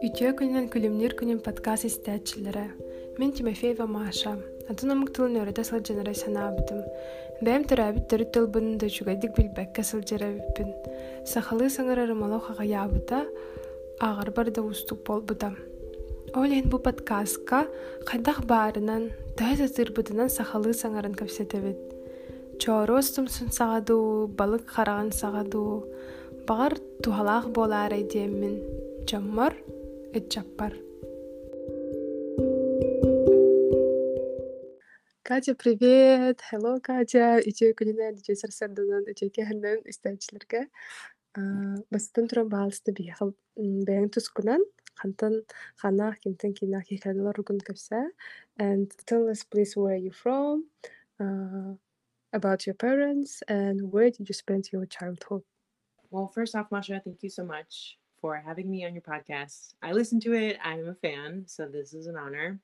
Үйтө күнүнөн күлүмнөр күнүн подкаст истәчләре. Мен Тимофеева Маша. Атына муктылын өрөдө сыл жанара санаабытым. Бәм төрәбіт түрі тылбын дөчүгәдік билбәккә сыл. Сахалы саңыр арымалау хағаябыта, ағыр барда устук болбыта. Олен бу подкастка қайдақ барынан, тәз атырбытынан сахалы саңарын чооростум сунсаҕадуу балык хараҕын саҕадуу баҕар туһалаах буолаарай диэммин чоммор ыччаппар Катя, привет! хелло Катя! Ичей күніне дичей сарсардынан, ичей кеһіннен истәчлерге. Бастан тұран бағалысты бияқыл бәйін тұскынан, хантан хана кимтен кина хикәнләр күн кәпсә. And tell us please where are you from? Uh, about your parents, and where did you spend your childhood? Well, first off, Masha, thank you so much for having me on your podcast. I listen to it. I'm a fan, so this is an honor.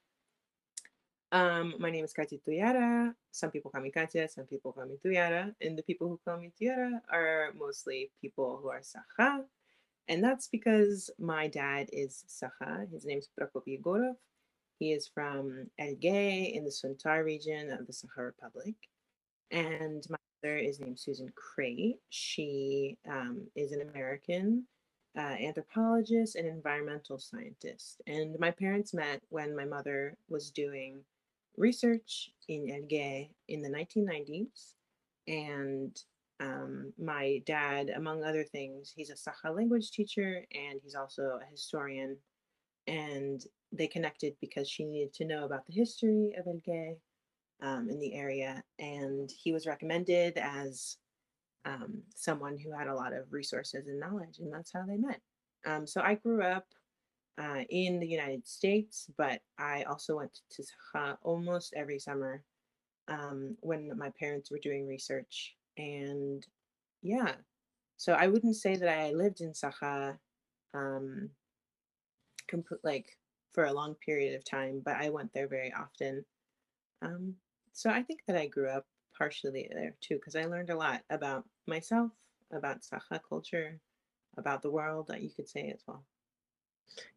Um, my name is Katia Tuyara. Some people call me Katia, some people call me Tuyara, and the people who call me Tuyara are mostly people who are Saha. And that's because my dad is Saha. His name is Prokop Yegorov. He is from Elgey in the Suntar region of the Sakha Republic. And my mother is named Susan Crate. She um, is an American uh, anthropologist and environmental scientist. And my parents met when my mother was doing research in Elgey in the 1990s. And um, my dad, among other things, he's a Sakha language teacher and he's also a historian. And they connected because she needed to know about the history of Elgey um, in the area. And he was recommended as um, someone who had a lot of resources and knowledge, and that's how they met. Um, so I grew up uh, in the United States, but I also went to Sakha almost every summer um, when my parents were doing research. And yeah, so I wouldn't say that I lived in Sakha um, complete, like for a long period of time, but I went there very often. Um, so I think that I grew up partially there too, because I learned a lot about myself, about Sakha culture, about the world, that you could say as well.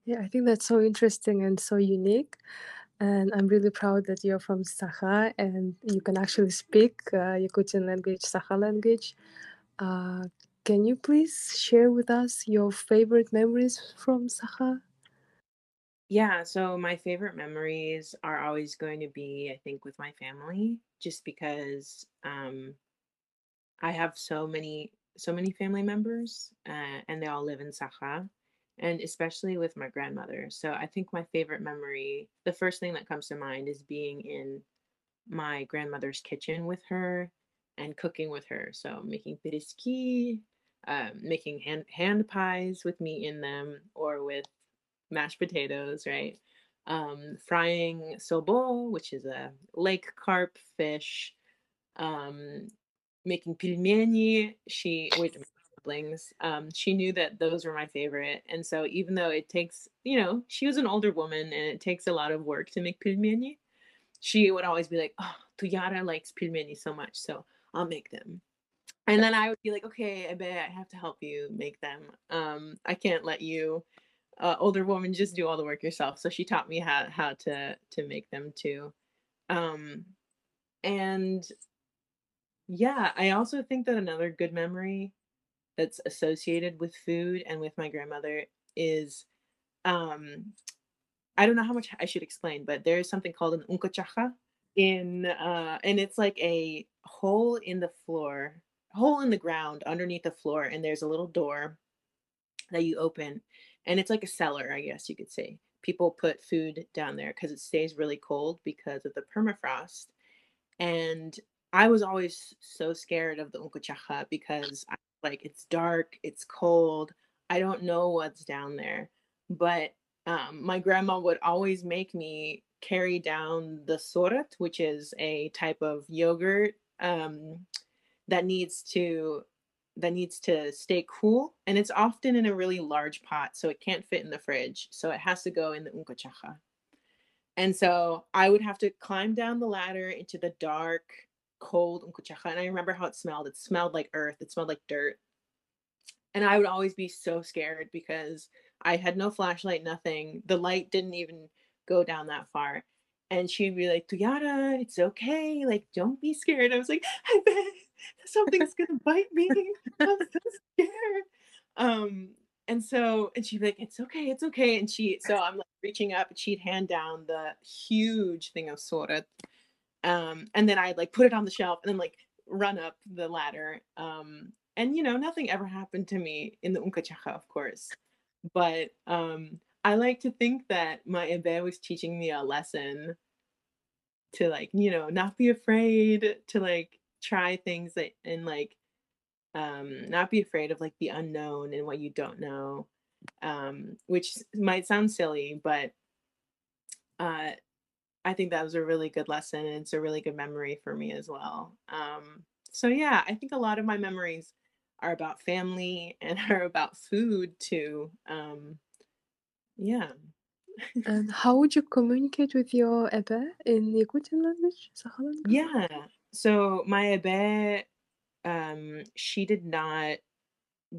Yeah, I think that's so interesting and so unique. And I'm really proud that you're from Sakha and you can actually speak uh, Yakutian language, Sakha language. Uh, can you please share with us your favorite memories from Sakha? Yeah, so my favorite memories are always going to be, I think, with my family, just because um, I have so many, so many family members, uh, and they all live in Sakha, and especially with my grandmother. So I think my favorite memory, the first thing that comes to mind, is being in my grandmother's kitchen with her and cooking with her. So making piriski, um, making hand hand pies with me in them, or with mashed potatoes, right? Um, frying sobo, which is a lake carp fish, um, making pilmeni. She wait siblings. Um, she knew that those were my favorite, and so even though it takes, you know, she was an older woman and it takes a lot of work to make pilmeni, she would always be like, "Oh, Tuyara likes pilmeni so much, so I'll make them." And then I would be like, "Okay, I bet I have to help you make them. Um, I can't let you." Uh, older woman just do all the work yourself. So she taught me how how to to make them too. Um and yeah i also think that another good memory that's associated with food and with my grandmother is um i don't know how much i should explain but there's something called an unkachacha in uh and it's like a hole in the floor hole in the ground underneath the floor and there's a little door that you open and it's like a cellar, I guess you could say. People put food down there because it stays really cold because of the permafrost. And I was always so scared of the unkuchacha because I, like it's dark, it's cold, I don't know what's down there. But um, my grandma would always make me carry down the sorat, which is a type of yogurt um, that needs to that needs to stay cool and it's often in a really large pot so it can't fit in the fridge so it has to go in the unkachacha and so i would have to climb down the ladder into the dark cold unkachacha and i remember how it smelled it smelled like earth it smelled like dirt and I would always be so scared because I had no flashlight, nothing. The light didn't even go down that far. And she'd be like, Tuyara, it's okay. Like, don't be scared. I was like, I bet something's gonna bite me. I'm so scared. Um, and so, and she'd be like, it's okay, it's okay. And she, so I'm like reaching up and she'd hand down the huge thing of sorat. Um, and then I'd like put it on the shelf and then like run up the ladder. Um, and you know, nothing ever happened to me in the Unkachacha, of course. But um, I like to think that my ebe was teaching me a lesson to like, you know, not be afraid to like try things that and like um not be afraid of like the unknown and what you don't know. Um, which might sound silly, but uh I think that was a really good lesson and it's a really good memory for me as well. Um, so yeah, I think a lot of my memories are about family and are about food too. Um, yeah. And how would you communicate with your ebe in Yakutian language? Yeah. So my ebe, um, she did not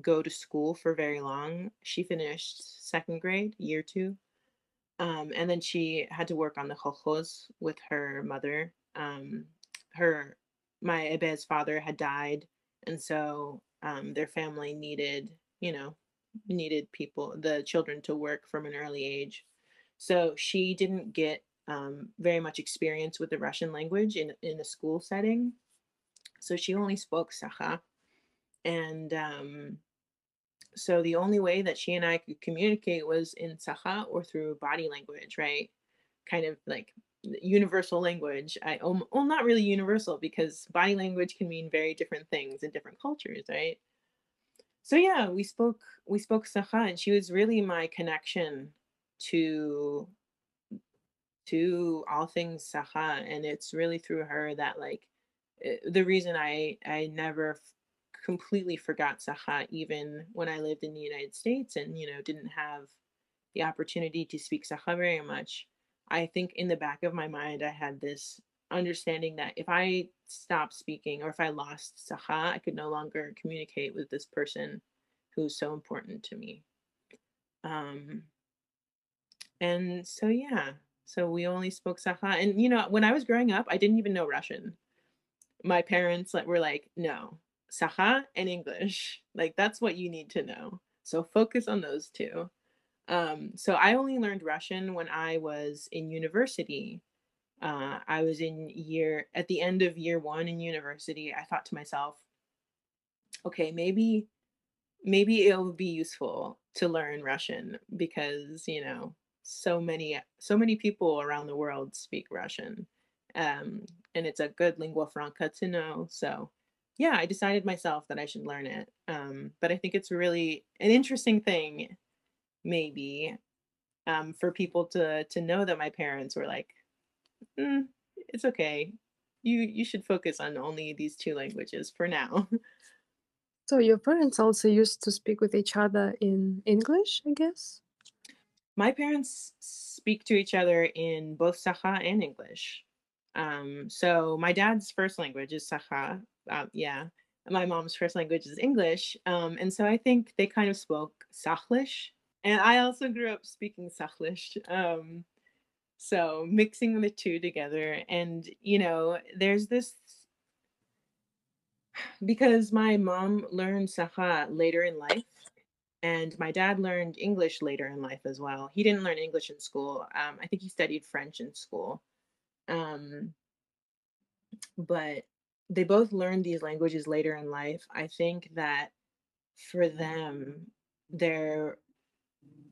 go to school for very long. She finished second grade, year two. Um, and then she had to work on the kolkhoz with her mother. Um, her my ebe's father had died, and so um, their family needed, you know, needed people, the children to work from an early age. So she didn't get um, very much experience with the Russian language in, in a school setting. So she only spoke Sakha. And um, so the only way that she and I could communicate was in Sakha or through body language, right? Kind of like universal language. I um, well, not really universal because body language can mean very different things in different cultures, right? So yeah, we spoke we spoke Sakha, and she was really my connection to to all things Sakha, and it's really through her that like eh, the reason I I never completely forgot Sakha even when I lived in the United States and you know didn't have the opportunity to speak Sakha very much I think in the back of my mind, I had this understanding that if I stopped speaking or if I lost Sakha, I could no longer communicate with this person who's so important to me. Um, and so, yeah, so we only spoke Sakha. And, you know, when I was growing up, I didn't even know Russian. My parents like, were like, no, Sakha and English. Like, that's what you need to know. So focus on those two. Um, so I only learned Russian when I was in university. Uh, I was in year at the end of year one in university. I thought to myself, okay, maybe maybe it'll be useful to learn Russian because you know so many so many people around the world speak Russian, um, and it's a good lingua franca to know. So yeah, I decided myself that I should learn it. Um, but I think it's really an interesting thing maybe um, for people to to know that my parents were like mm, it's okay you you should focus on only these two languages for now so your parents also used to speak with each other in english i guess my parents speak to each other in both Sakha and English. Um, so my dad's first language is Sakha. Uh, yeah, my mom's first language is English. Um, and so I think they kind of spoke Sakhlish and I also grew up speaking Sakhlish. Um, so mixing the two together, and you know, there's this because my mom learned Sakha later in life, and my dad learned English later in life as well. He didn't learn English in school. Um, I think he studied French in school. Um, but they both learned these languages later in life. I think that for them, there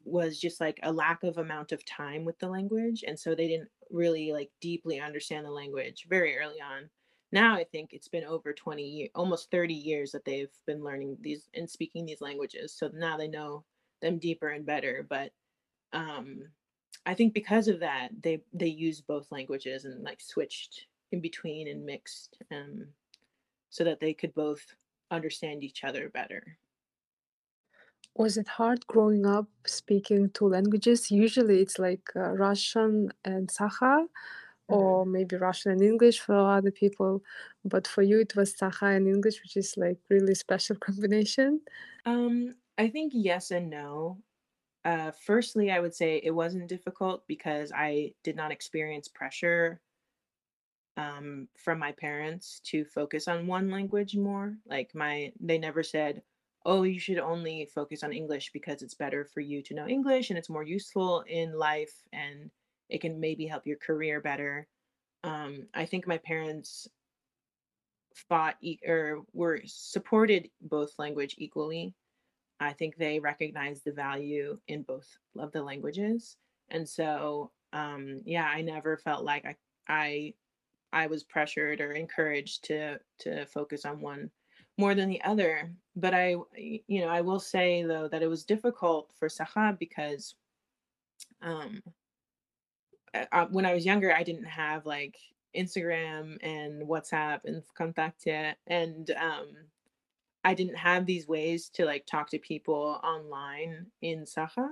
was just like a lack of amount of time with the language and so they didn't really like deeply understand the language very early on now i think it's been over 20 years almost 30 years that they've been learning these and speaking these languages so now they know them deeper and better but um i think because of that they they use both languages and like switched in between and mixed um so that they could both understand each other better was it hard growing up speaking two languages? Usually it's like uh, Russian and Sakha, or Mhm. maybe Russian and English for other people, but for you it was Sakha and English, which is like really special combination? Um, I think yes and no. Uh, firstly, I would say it wasn't difficult because I did not experience pressure um, from my parents to focus on one language more. Like my, they never said, "Oh, you should only focus on English because it's better for you to know English and it's more useful in life and it can maybe help your career better." Um, I think my parents fought e- or were supported both language equally I think they recognize the value in both of the languages. And so, um, yeah, I never felt like I I I was pressured or encouraged to to focus on one more than the other. But I, you know, I will say though that it was difficult for Sahab because um, uh, when I was younger, I didn't have like Instagram and WhatsApp and Contacte, and um, I didn't have these ways to like talk to people online in Saha.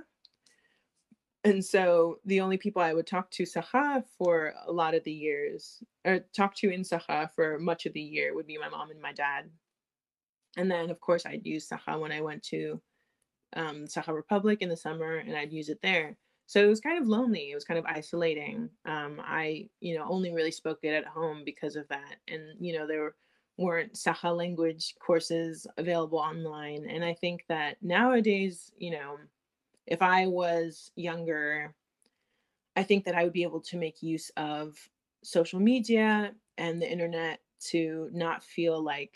And so the only people I would talk to Saha for a lot of the years, or talk to in Saha for much of the year, would be my mom and my dad. And then, of course, I'd use Saha when I went to um, Saha Republic in the summer, and I'd use it there. So it was kind of lonely. It was kind of isolating. Um, I, you know, only really spoke it at home because of that. And you know, there weren't Saha language courses available online. And I think that nowadays, you know, if I was younger, I think that I would be able to make use of social media and the internet to not feel like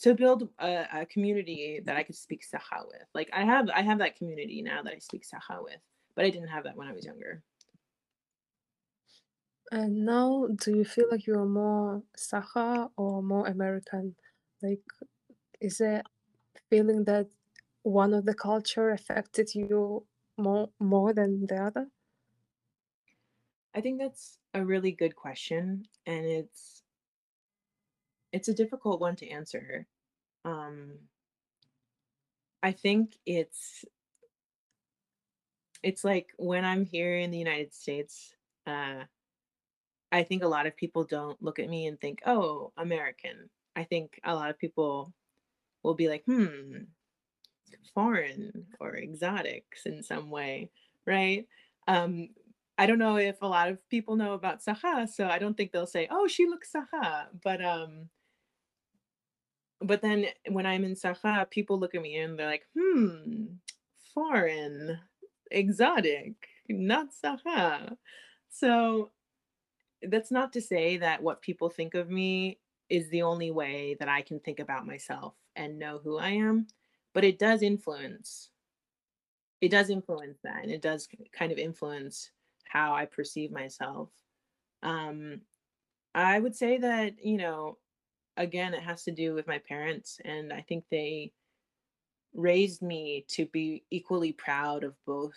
to build a, a community that I could speak Saha with. Like I have I have that community now that I speak Saha with, but I didn't have that when I was younger. And now, do you feel like you're more Sakha or more American? Like, is it feeling that one of the culture affected you more more than the other? I think that's a really good question and it's it's a difficult one to answer. Um I think it's it's like when I'm here in the United States, uh I think a lot of people don't look at me and think, "Oh, American." I think a lot of people will be like, "Hmm, foreign or exotics in some way," right? Um, I don't know if a lot of people know about Saha, so I don't think they'll say, "Oh, she looks Saha." But um, but then when I'm in Saha, people look at me and they're like, "Hmm, foreign, exotic, not Saha." So that's not to say that what people think of me is the only way that I can think about myself and know who I am, but it does influence it does influence that, and it does kind of influence how I perceive myself. Um, I would say that, you know, again, it has to do with my parents, and I think they raised me to be equally proud of both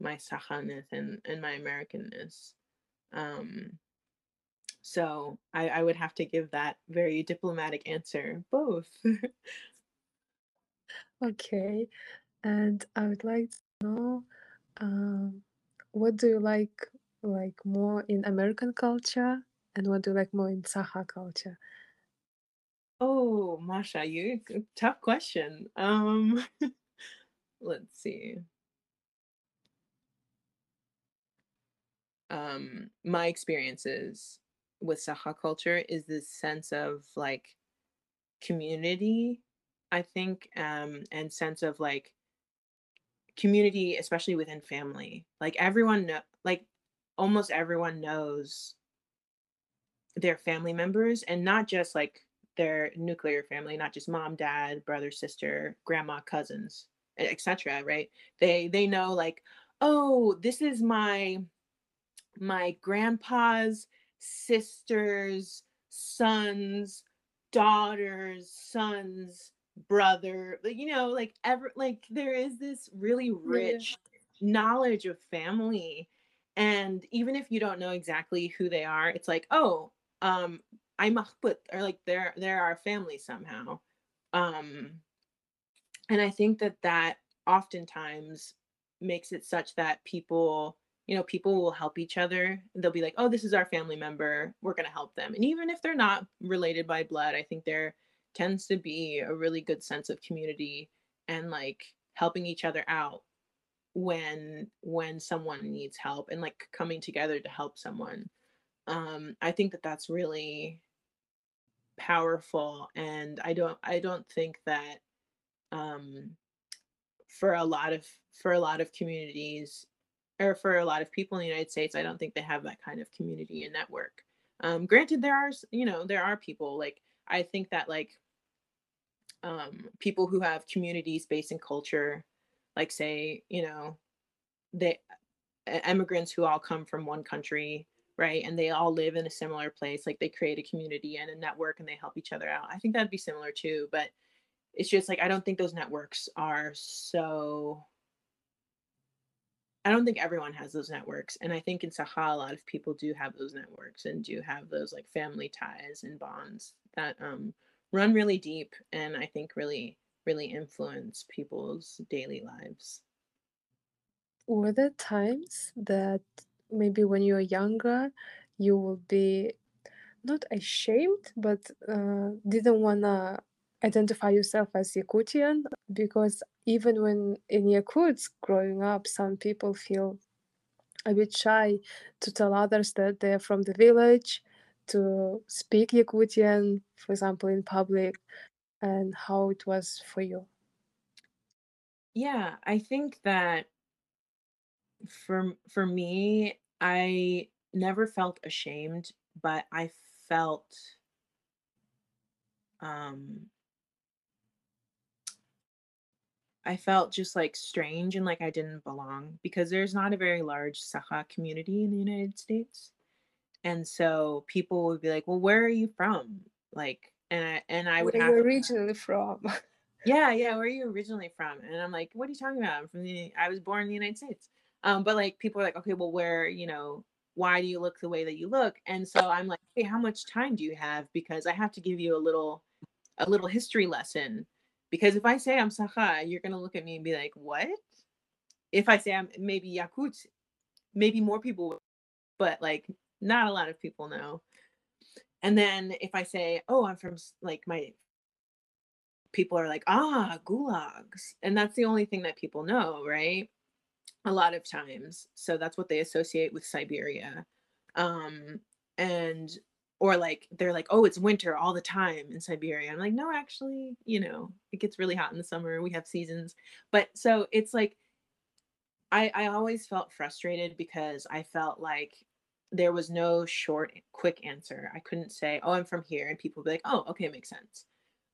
my Sahaness and, and my Americanness. Um, So I, I would have to give that very diplomatic answer. Both. Okay, and I would like to know, um, what do you like like more in American culture, and what do you like more in Sakha culture? Oh, Masha, you tough question. Um, let's see. Um, my experiences with Saha culture is this sense of like community, I think, um, and sense of like community, especially within family. Like everyone know, like almost everyone knows their family members and not just like their nuclear family, not just mom, dad, brother, sister, grandma, cousins, etc. Right? They they know like, oh, this is my my grandpa's sister's son's daughter's son's brother like you know like ever like there is this really Yeah. rich knowledge of family and even if you don't know exactly who they are it's like oh um i mahbut or like they're they're our family somehow um and i think that that oftentimes makes it such that people you know, people will help each other. They'll be like, "Oh, this is our family member. We're going to help them." And even if they're not related by blood, I think there tends to be a really good sense of community and like helping each other out when when someone needs help and like coming together to help someone. Um I think that that's really powerful and I don't I don't think that um for a lot of for a lot of communities or for a lot of people in the United States, I don't think they have that kind of community and network. Um, granted, there are, you know, there are people like I think that like um, people who have communities based in culture, like say, you know, they immigrants who all come from one country, right, and they all live in a similar place, like they create a community and a network and they help each other out. I think that'd be similar too, but it's just like I don't think those networks are so I don't think everyone has those networks. And I think in Saha, a lot of people do have those networks and do have those like family ties and bonds that um, run really deep and I think really, really influence people's daily lives. Were there times that maybe when you were younger, you will be not ashamed, but uh, didn't want to identify yourself as Yakutian? Because even when in Yakutsk growing up, some people feel a bit shy to tell others that they're from the village, to speak Yakutian, for example, in public, and how it was for you. Yeah, I think that for for me, I never felt ashamed, but I felt um I felt just like strange and like I didn't belong because there's not a very large Saha community in the United States. And so people would be like, "Well, where are you from?" Like, and I and I would Where have you to originally from? yeah, yeah, where are you originally from? And I'm like, what are you talking about? I'm from the I was born in the United States. Um, but like people are like, okay, well, where, you know, why do you look the way that you look? And so I'm like, hey, how much time do you have? Because I have to give you a little a little history lesson. Because if I say I'm Saha, you're gonna look at me and be like, what? If I say I'm maybe Yakut, maybe more people, but like not a lot of people know. And then if I say, oh, I'm from like my people are like, ah, gulags. And that's the only thing that people know, right? A lot of times. So that's what they associate with Siberia. Um, and or like they're like, oh, it's winter all the time in Siberia. I'm like, no, actually, you know, it gets really hot in the summer. We have seasons. But so it's like I I always felt frustrated because I felt like there was no short, quick answer. I couldn't say, "Oh, I'm from here," and people would be like, "Oh, okay, makes sense."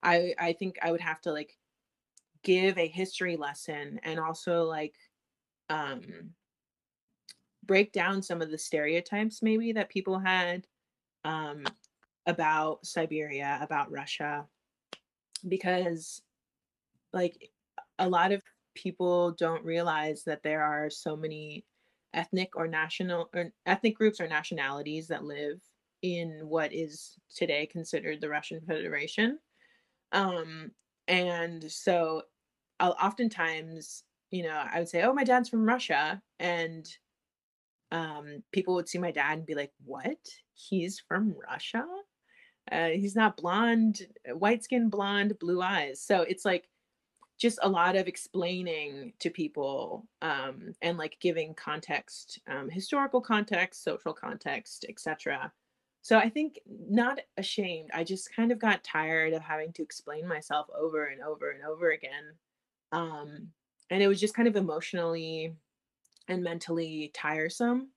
I I think I would have to like give a history lesson and also like um break down some of the stereotypes maybe that people had um about Siberia, about Russia because like a lot of people don't realize that there are so many ethnic or national or ethnic groups or nationalities that live in what is today considered the Russian Federation. Um, and so oftentimes, you know, I would say, "Oh, my dad's from Russia," and um, people would see my dad and be like, "What? He's from Russia? Uh, he's not blonde, white skin, blonde, blue eyes." So it's like just a lot of explaining to people um, and like giving context, um, historical context, social context, etc. So I think not ashamed. I just kind of got tired of having to explain myself over and over and over again. Um, and it was just kind of emotionally and mentally tiresome.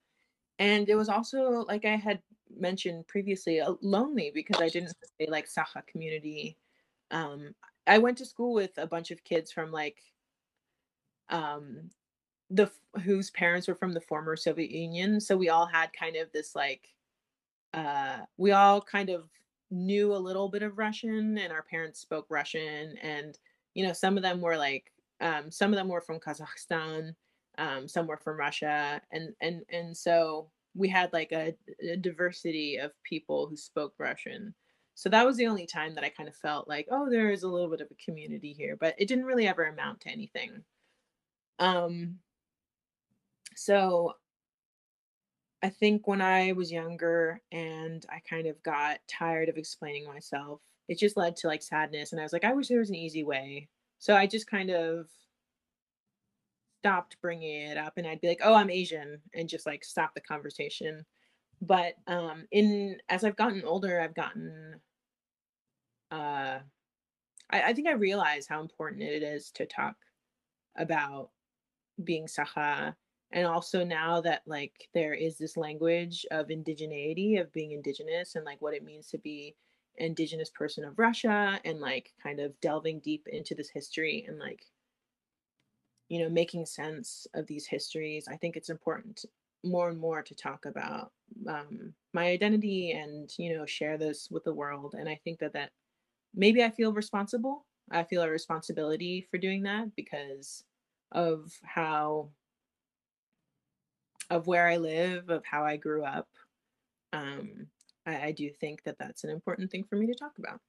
And it was also, like I had mentioned previously, uh, lonely because I didn't say like Saha community. Um, I went to school with a bunch of kids from like um, the whose parents were from the former Soviet Union, so we all had kind of this like uh, we all kind of knew a little bit of Russian, and our parents spoke Russian, and you know some of them were like um, some of them were from Kazakhstan, um, some were from Russia, and and and so we had like a, a diversity of people who spoke Russian. So that was the only time that I kind of felt like, oh, there is a little bit of a community here, but it didn't really ever amount to anything. Um, so I think when I was younger and I kind of got tired of explaining myself, it just led to like sadness. And I was like, I wish there was an easy way. So I just kind of stopped bringing it up and I'd be like, oh, I'm Asian and just like stop the conversation. But um, in as I've gotten older, I've gotten, uh, I, I think I realize how important it is to talk about being Saha and also now that like there is this language of indigeneity of being indigenous and like what it means to be indigenous person of russia and like kind of delving deep into this history and like you know making sense of these histories i think it's important more and more to talk about um, my identity and you know share this with the world and i think that that maybe i feel responsible. I feel a responsibility for doing that because of how of where I live, of how I grew up, um, I, I do think that that's an important thing for me to talk about.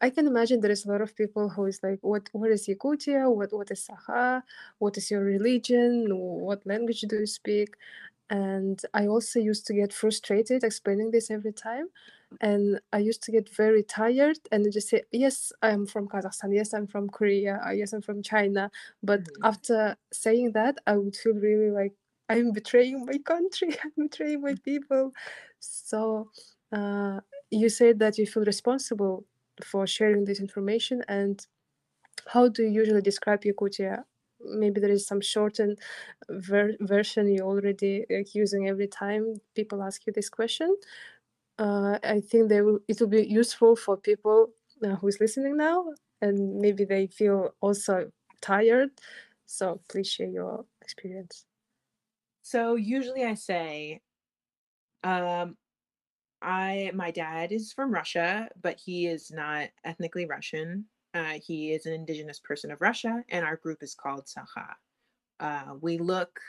I can imagine there is a lot of people who is like, what what is Yakutia? What what is Sakha? What is your religion? What language do you speak? And I also used to get frustrated explaining this every time. And I used to get very tired and just say, Yes, I'm from Kazakhstan. Yes, I'm from Korea. Yes, I'm from China. But mm-hmm. after saying that, I would feel really like I'm betraying my country, I'm betraying my people. So uh, you said that you feel responsible for sharing this information. And how do you usually describe Yakutia? Maybe there is some shortened ver- version you already like, using every time people ask you this question. Uh, I think they will. It will be useful for people uh, who is listening now, and maybe they feel also tired. So please share your experience. So usually I say, um, I my dad is from Russia, but he is not ethnically Russian. Uh, he is an indigenous person of Russia, and our group is called Saha. Uh, we look,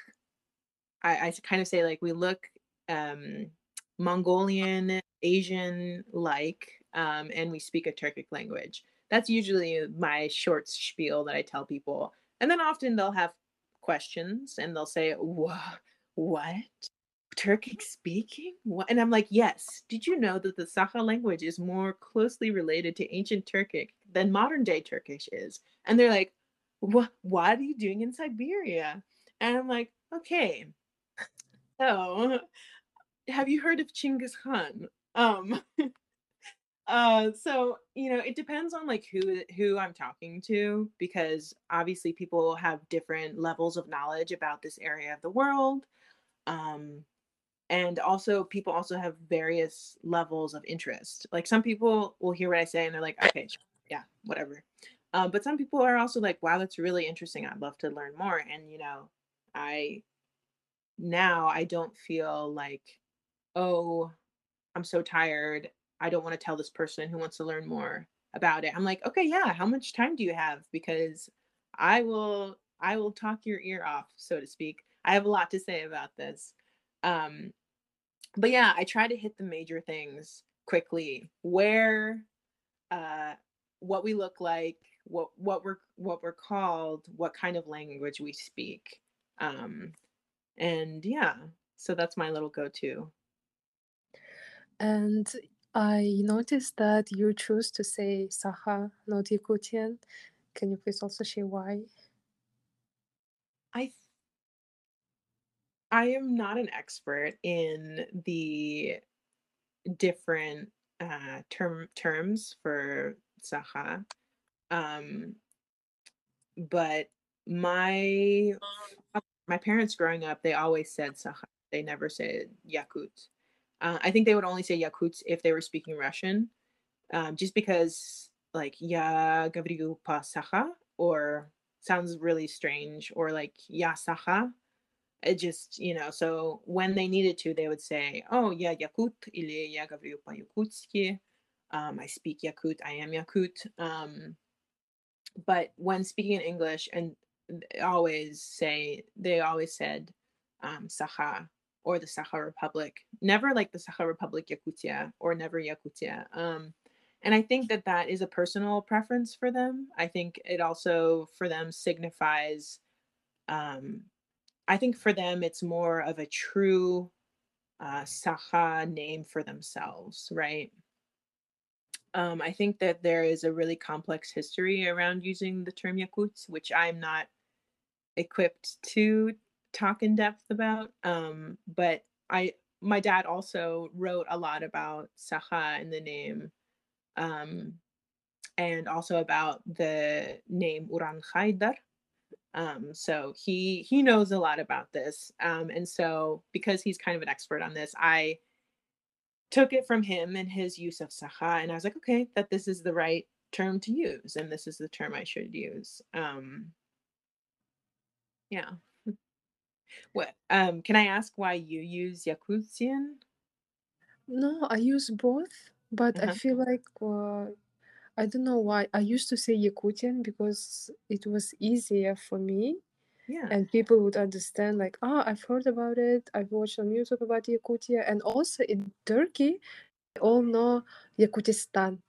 I, I kind of say like we look um, Mongolian, Asian like, um, and we speak a Turkic language. That's usually my short spiel that I tell people, and then often they'll have questions and they'll say, what? Turkic speaking? What? And I'm like, yes. Did you know that the Sakha language is more closely related to ancient Turkic than modern day Turkish is? And they're like, what? What are you doing in Siberia? And I'm like, okay. So, have you heard of Chinggis Khan? Um, uh so you know it depends on like who who i'm talking to because obviously people have different levels of knowledge about this area of the world um and also people also have various levels of interest. Like some people will hear what i say and they're like okay yeah whatever. Um, but some people are also like wow that's really interesting i'd love to learn more and you know i now i don't feel like oh i'm so tired I don't want to tell this person who wants to learn more about it. I'm like, okay, yeah, how much time do you have? Because I will I will talk your ear off, so to speak. I have a lot to say about this. Um, but yeah, I try to hit the major things quickly. Where uh what we look like, what what we're what we're called, what kind of language we speak. Um and yeah, so that's my little go-to. And I noticed that you choose to say Saha, not Yakutian. Can you please also share why? I I am not an expert in the different uh, term terms for Saha, um, but my my parents growing up, they always said Saha. They never said Yakut. Uh, I think they would only say Yakuts if they were speaking Russian, um, just because like Ya Gavriu Pasaha or sounds really strange, or like Ya Saha. It just, you know, so when they needed to, they would say, oh, yeah, Yakut, или я говорю по-якутски. Um, I speak Yakut, I am Yakut. Um, but when speaking in English, and always say, they always said um, Saha or the Sakha Republic. Never like the Sakha Republic Yakutia or never Yakutia. Um, and I think that that is a personal preference for them. I think it also for them signifies. Um, I think for them it's more of a true uh, Sakha name for themselves, right? Um, I think that there is a really complex history around using the term Yakut, which I'm not equipped to talk in depth about. Um, but I, my dad also wrote a lot about Sakha in the name, um, and also about the name Uran Khaydar. Um, so he he knows a lot about this, um, and so because he's kind of an expert on this, I took it from him and his use of saha and i was like okay that this is the right term to use and this is the term i should use um yeah what um can i ask why you use yakutian No, I use both, but I uh-huh. feel like uh, I don't know why. I used to say Yakutian because it was easier for me yeah and people would understand like, oh, I've heard about it. I've watched on YouTube about Yakutia. And also in Turkey, they all know Yakutistan.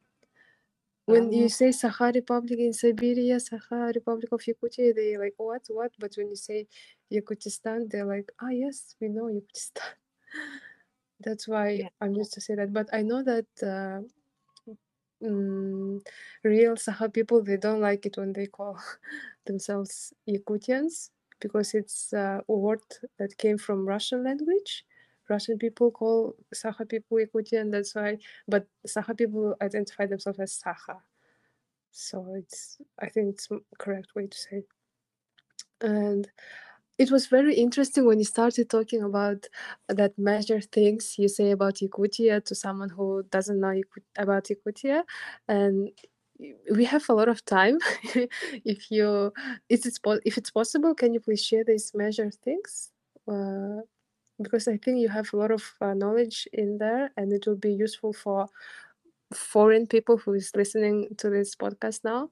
When you oh say Sakha Republic in Siberia, Sakha Republic of Yakutia, they like, what, what? But when you say Yakutistan, they're like, ah, yes, we know Yakutistan. That's why yeah I'm used to say that. But I know that uh, mm, real Sakha people, they don't like it when they call themselves Yakutians because it's uh, a word that came from Russian language. Russian people call Sakha people Yakutian, that's why. But Sakha people identify themselves as Sakha. So it's, I think it's correct way to say. It. And it was very interesting when you started talking about that measure things you say about Yakutia to someone who doesn't know about Yakutia, and we have a lot of time. if you, is it if it's possible, can you please share these measure things? Uh, because I think you have a lot of uh, knowledge in there, and it will be useful for foreign people who is listening to this podcast now.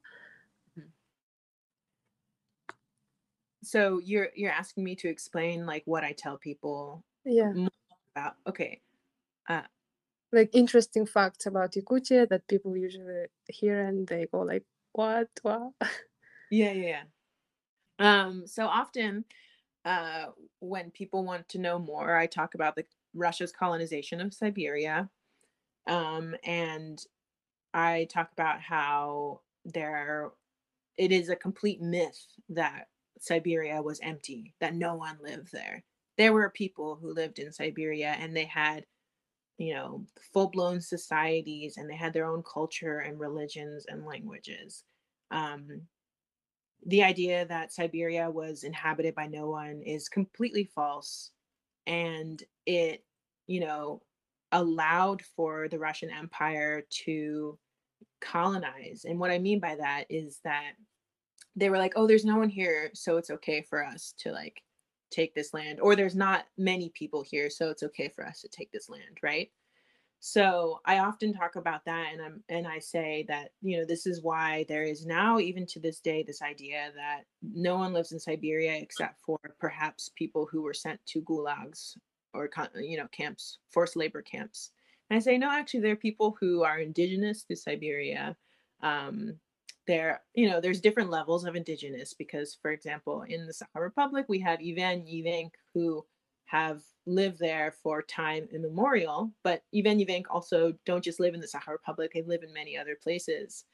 So you're you're asking me to explain like what i tell people Yeah, about okay uh like interesting facts about Yakutia that people usually hear and they go like, "What? What?" yeah yeah yeah um so often uh when people want to know more i talk about the russia's colonization of siberia um and i talk about how there it is a complete myth that Siberia was empty, that no one lived there. There were people who lived in Siberia and they had, you know, full blown societies and they had their own culture and religions and languages. Um, the idea that Siberia was inhabited by no one is completely false. And it, you know, allowed for the Russian Empire to colonize. And what I mean by that is that they were like, "Oh, there's no one here, so it's okay for us to like take this land." Or there's not many people here, so it's okay for us to take this land, right? So I often talk about that and I'm and I say that, you know, this is why there is now even to this day this idea that no one lives in Siberia except for perhaps people who were sent to gulags or you know, camps, forced labor camps. And I say no, actually there are people who are indigenous to Siberia um, there you know there's different levels of indigenous because for example in the Sakha Republic we have Even Evenk who have lived there for time immemorial but Even Evenk also don't just live in the Sakha Republic they live in many other places.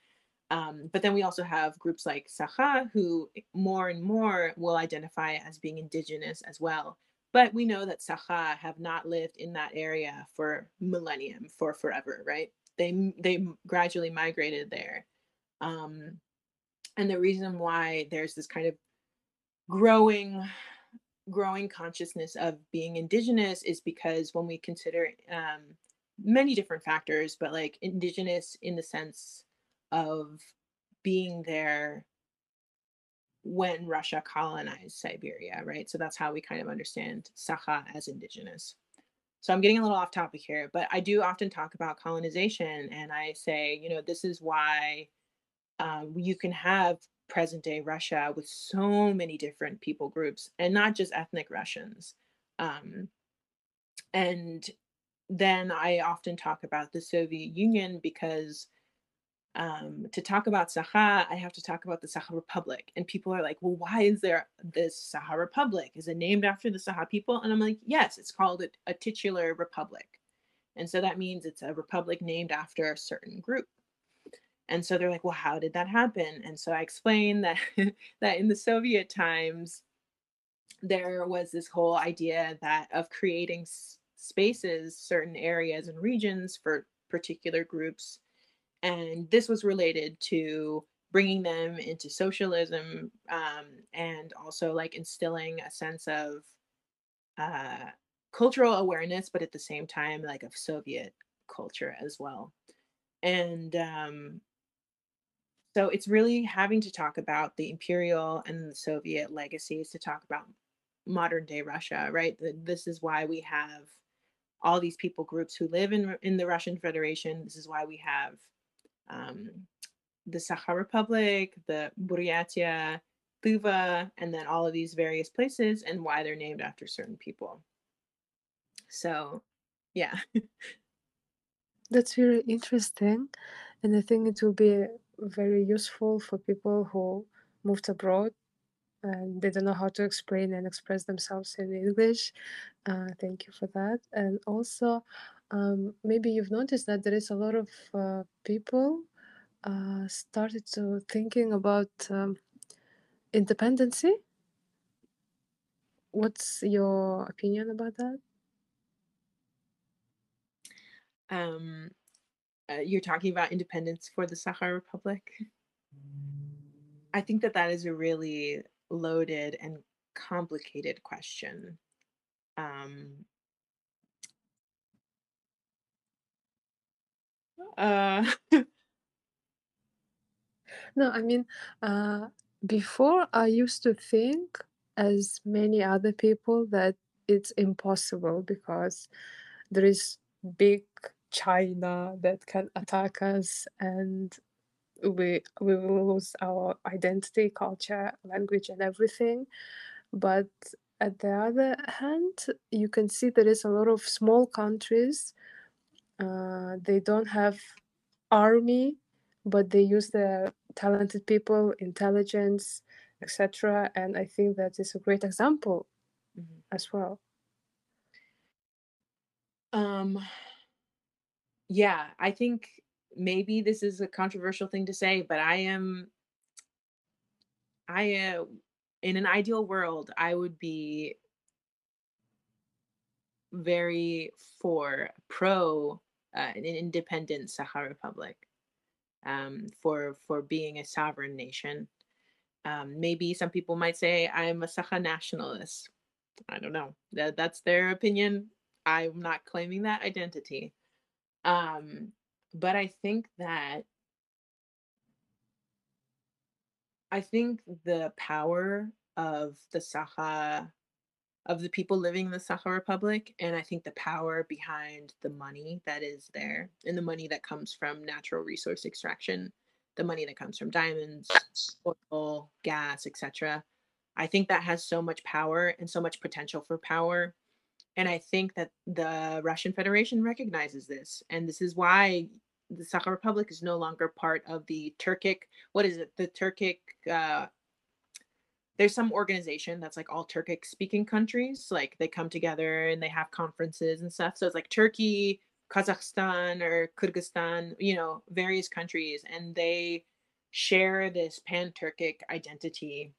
Um, but then we also have groups like Sakha who more and more will identify as being indigenous as well. But we know that Sakha have not lived in that area for millennium for forever right? They they gradually migrated there um, and the reason why there's this kind of growing growing consciousness of being indigenous is because when we consider um, many different factors but like indigenous in the sense of being there when russia colonized siberia right? So that's how we kind of understand sakha as indigenous. So i'm getting a little off topic here but i do often talk about colonization and i say you know this is why um, you can have present day Russia with so many different people groups and not just ethnic Russians. Um, and then I often talk about the Soviet Union because um, to talk about Sakha, I have to talk about the Sakha Republic. And people are like, well, why is there this Sakha Republic? Is it named after the Sakha people? And I'm like, yes, it's called a, a titular republic. And so that means it's a republic named after a certain group. And so they're like, well, how did that happen? And so I explained that that in the Soviet times, there was this whole idea that of creating s- spaces, certain areas and regions for particular groups and this was related to bringing them into socialism um, and also like instilling a sense of uh, cultural awareness but at the same time like of soviet culture as well and um, so it's really having to talk about the imperial and the soviet legacies to talk about modern day russia right this is why we have all these people groups who live in in the russian federation this is why we have um, the Sakha Republic, the Buryatia, Tuva, and then all of these various places and why they're named after certain people. So, yeah. That's very interesting. And I think it will be very useful for people who moved abroad and they don't know how to explain and express themselves in English. Uh, thank you for that. And also, um, maybe you've noticed that there is a lot of uh, people uh, started to thinking about um, independency. What's your opinion about that? Um, uh, you're talking about independence for the Sakha Republic. I think that that is a really loaded and complicated question. Um, uh, No, I mean, uh, before I used to think, as many other people, that it's impossible because there is big China that can attack us and we we will lose our identity, culture, language, and everything. But at the other hand, you can see there is a lot of small countries. Uh, they don't have army, but they use the talented people, intelligence, etc. And I think that is a great example mm-hmm. as well. Um, yeah, I think maybe this is a controversial thing to say, but I am, I, uh, in an ideal world, I would be very for pro uh, an independent Sakha Republic um, for for being a sovereign nation. Um, maybe some people might say I'm a Sakha nationalist. I don't know. That that's their opinion. I'm not claiming that identity. Um, but I think that I think the power of the Sakha of the people living in the Sakha Republic. And I think the power behind the money that is there and the money that comes from natural resource extraction, the money that comes from diamonds, oil, gas, etc. I think that has so much power and so much potential for power. And I think that the Russian Federation recognizes this. And this is why the Sakha Republic is no longer part of the Turkic, what is it, the Turkic uh, there's some organization that's like all Turkic speaking countries. Like they come together and they have conferences and stuff. So it's like Turkey, Kazakhstan, or Kyrgyzstan, you know, various countries, and they share this pan Turkic identity,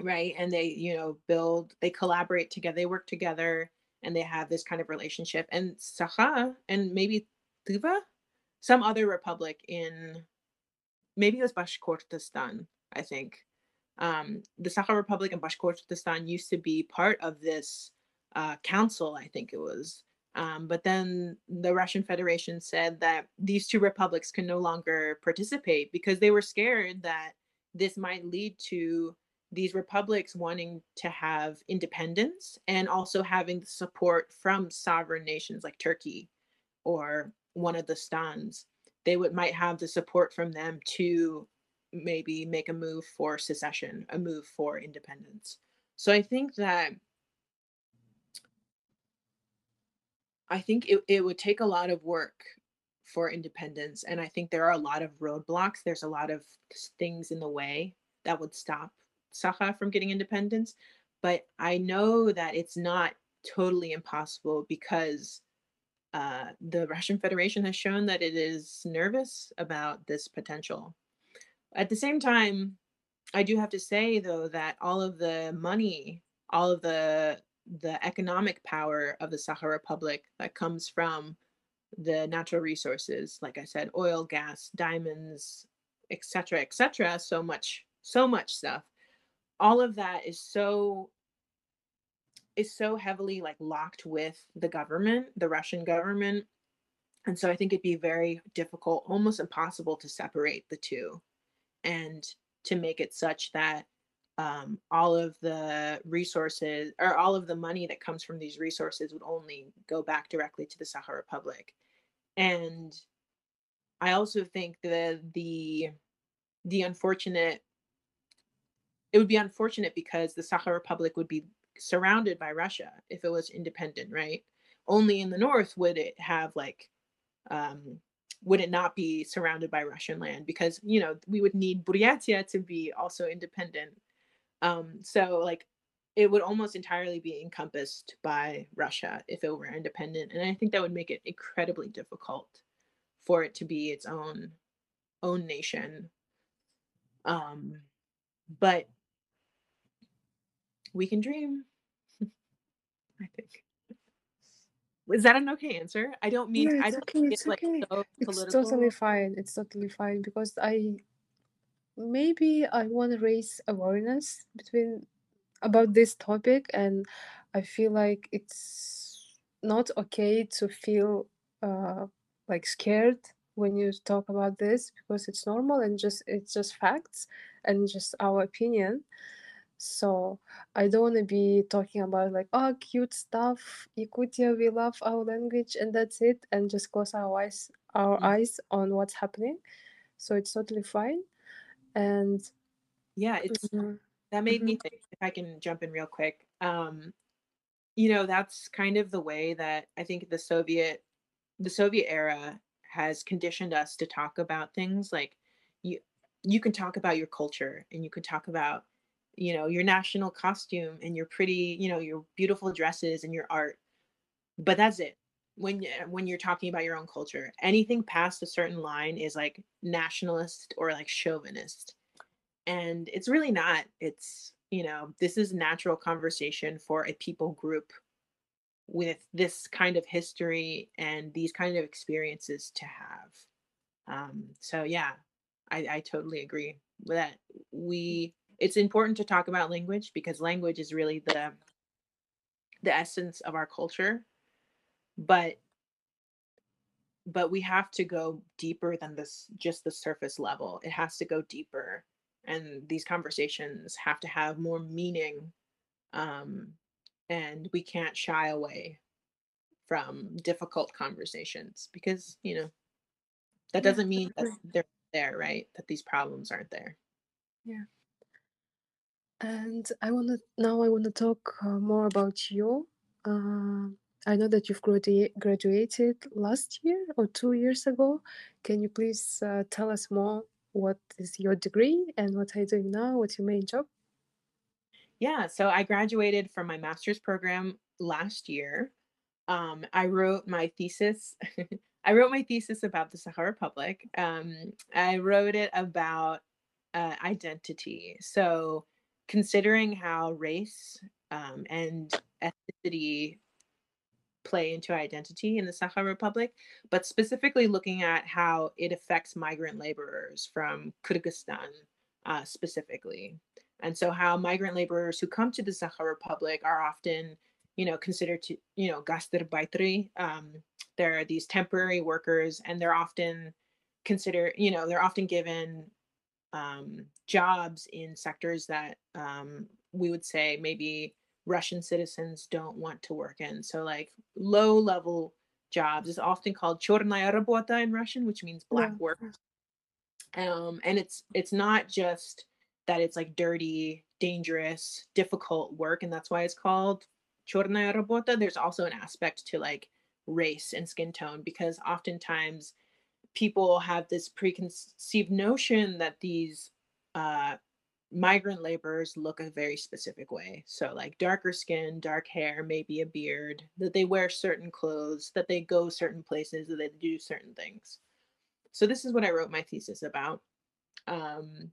right? And they, you know, build, they collaborate together, they work together, and they have this kind of relationship. And Sakha and maybe Tuva, some other republic in maybe it was Bashkortostan, I think um, the Sakha Republic and Bashkortostan used to be part of this uh, council, I think it was. Um, but then the Russian Federation said that these two republics can no longer participate because they were scared that this might lead to these republics wanting to have independence and also having the support from sovereign nations like Turkey or one of the stans. They would might have the support from them to maybe make a move for secession, a move for independence. So I think that I think it, it would take a lot of work for independence. And I think there are a lot of roadblocks. There's a lot of things in the way that would stop Sakha from getting independence. But I know that it's not totally impossible because uh, the Russian Federation has shown that it is nervous about this potential. At the same time, I do have to say though that all of the money, all of the the economic power of the Sakha Republic that comes from the natural resources, like I said, oil, gas, diamonds, etc., etc., so much, so much stuff. All of that is so is so heavily like locked with the government, the Russian government. And so I think it'd be very difficult, almost impossible to separate the two and to make it such that um, all of the resources or all of the money that comes from these resources would only go back directly to the Sakha Republic. And I also think that the the unfortunate it would be unfortunate because the Sakha Republic would be surrounded by Russia if it was independent, right? Only in the north would it have like um would it not be surrounded by Russian land because you know we would need Buryatia to be also independent. Um so like it would almost entirely be encompassed by Russia if it were independent and I think that would make it incredibly difficult for it to be its own own nation. Um but we can dream. I think. Is that an okay answer? I don't mean Yeah, I it's don't okay. It's like okay. so It's totally fine. It's totally fine because I maybe I want to raise awareness between about this topic and I feel like it's not okay to feel uh like scared when you talk about this because it's normal and just it's just facts and just our opinion. So I don't want to be talking about like oh cute stuff, Yakutia, we love our language and that's it, and just close our eyes our Mm. eyes on what's happening. So it's totally fine. And Yeah, it's mm, that made me mhm, think if I can jump in real quick. Um, you know, that's kind of the way that I think the Soviet the Soviet era has conditioned us to talk about things like you you can talk about your culture and you can talk about you know your national costume and your pretty you know your beautiful dresses and your art but that's it. When when you're talking about your own culture anything past a certain line is like nationalist or like chauvinist and it's really not. It's you know this is natural conversation for a people group with this kind of history and these kind of experiences to have. Um so yeah i i totally agree with that. We it's important to talk about language because language is really the the essence of our culture but but we have to go deeper than this just the surface level. It has to go deeper and these conversations have to have more meaning um and we can't shy away from difficult conversations because you know that doesn't mean that they're there right? That these problems aren't there. Yeah. And I wanna now I wanna talk uh, more about you. Uh, I know that you've gradu- graduated last year or two years ago. Can you please uh, tell us more? What is your degree and what are you doing now? What's your main job? yeah so i graduated from my master's program last year um, i wrote my thesis i wrote my thesis about the Sakha republic um, i wrote it about uh, identity so considering how race um, and ethnicity play into identity in the Sakha Republic, but specifically looking at how it affects migrant laborers from Kyrgyzstan uh, specifically. And so, how migrant laborers who come to the Sakha Republic are often, you know, considered to, you know, gastarbeiteri. Um, there are these temporary workers, and they're often considered, you know, they're often given um, jobs in sectors that um, we would say maybe Russian citizens don't want to work in. So, like low level jobs is often called "chornaya robota" in Russian, which means black yeah. work. Um, and it's it's not just that it's like dirty, dangerous, difficult work, and that's why it's called "chornaya robota." There's also an aspect to like race and skin tone because oftentimes people have this preconceived notion that these uh, migrant laborers look a very specific way. So, like darker skin, dark hair, maybe a beard, that they wear certain clothes, that they go certain places, that they do certain things. So, this is what I wrote my thesis about. Um,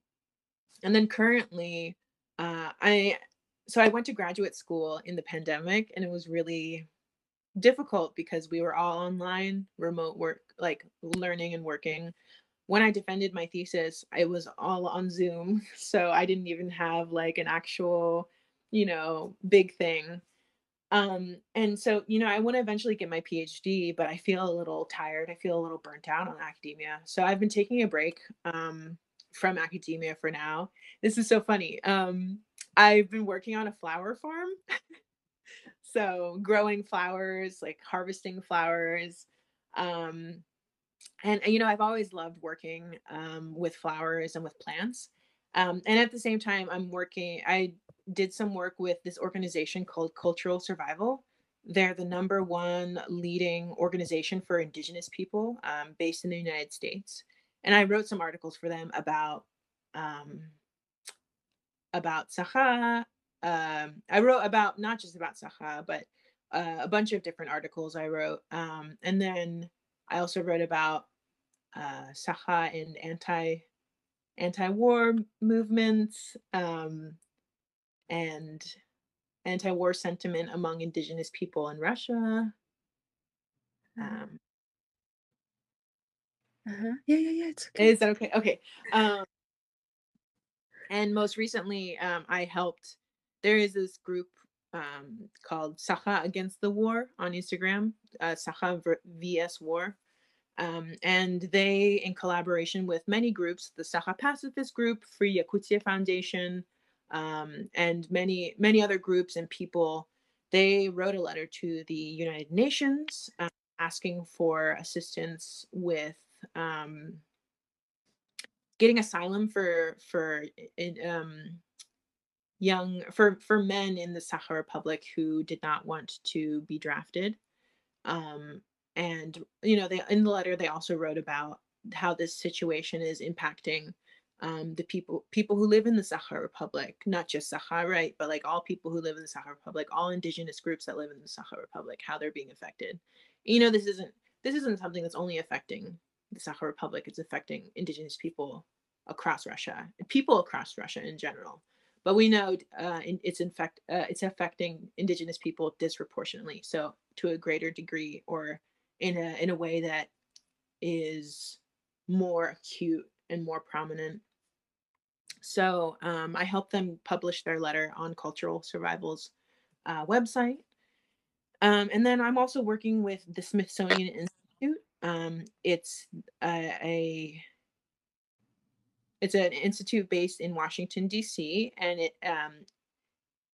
and then currently, uh, I so I went to graduate school in the pandemic, and it was really difficult because we were all online, remote work, like learning and working when I defended my thesis, it was all on Zoom. So I didn't even have like an actual, you know, big thing. Um, and so, you know, I want to eventually get my PhD, but I feel a little tired. I feel a little burnt out on academia. So I've been taking a break um, from academia for now. This is so funny. Um, I've been working on a flower farm. so growing flowers, like harvesting flowers. Um, and you know i've always loved working um, with flowers and with plants um, and at the same time i'm working i did some work with this organization called cultural survival they're the number one leading organization for indigenous people um, based in the united states and i wrote some articles for them about um, about saha um, i wrote about not just about saha but uh, a bunch of different articles i wrote um, and then I also wrote about uh, Saha and anti anti-war movements um, and anti-war sentiment among indigenous people in Russia. Um, uh-huh. Yeah, yeah, yeah. It's okay. Is that okay? Okay. Um, and most recently, um, I helped. There is this group um, called Saha Against the War on Instagram, uh, Saha vs War. Um, and they, in collaboration with many groups, the Saha Pacifist Group, Free Yakutia Foundation, um, and many many other groups and people, they wrote a letter to the United Nations uh, asking for assistance with um, getting asylum for for um, young for for men in the Sakha Republic who did not want to be drafted. Um, and you know, they in the letter they also wrote about how this situation is impacting um, the people people who live in the Sakha Republic, not just Sakha, right, but like all people who live in the Sakha Republic, all indigenous groups that live in the Sakha Republic, how they're being affected. You know, this isn't this isn't something that's only affecting the Sakha Republic; it's affecting indigenous people across Russia, people across Russia in general but we know uh, it's in fact uh, it's affecting indigenous people disproportionately so to a greater degree or in a in a way that is more acute and more prominent. So um, i helped them publish their letter on cultural survival's uh, website. Um, and then i'm also working with the smithsonian institute. Um, it's a, a it's an institute based in Washington D.C. and it um,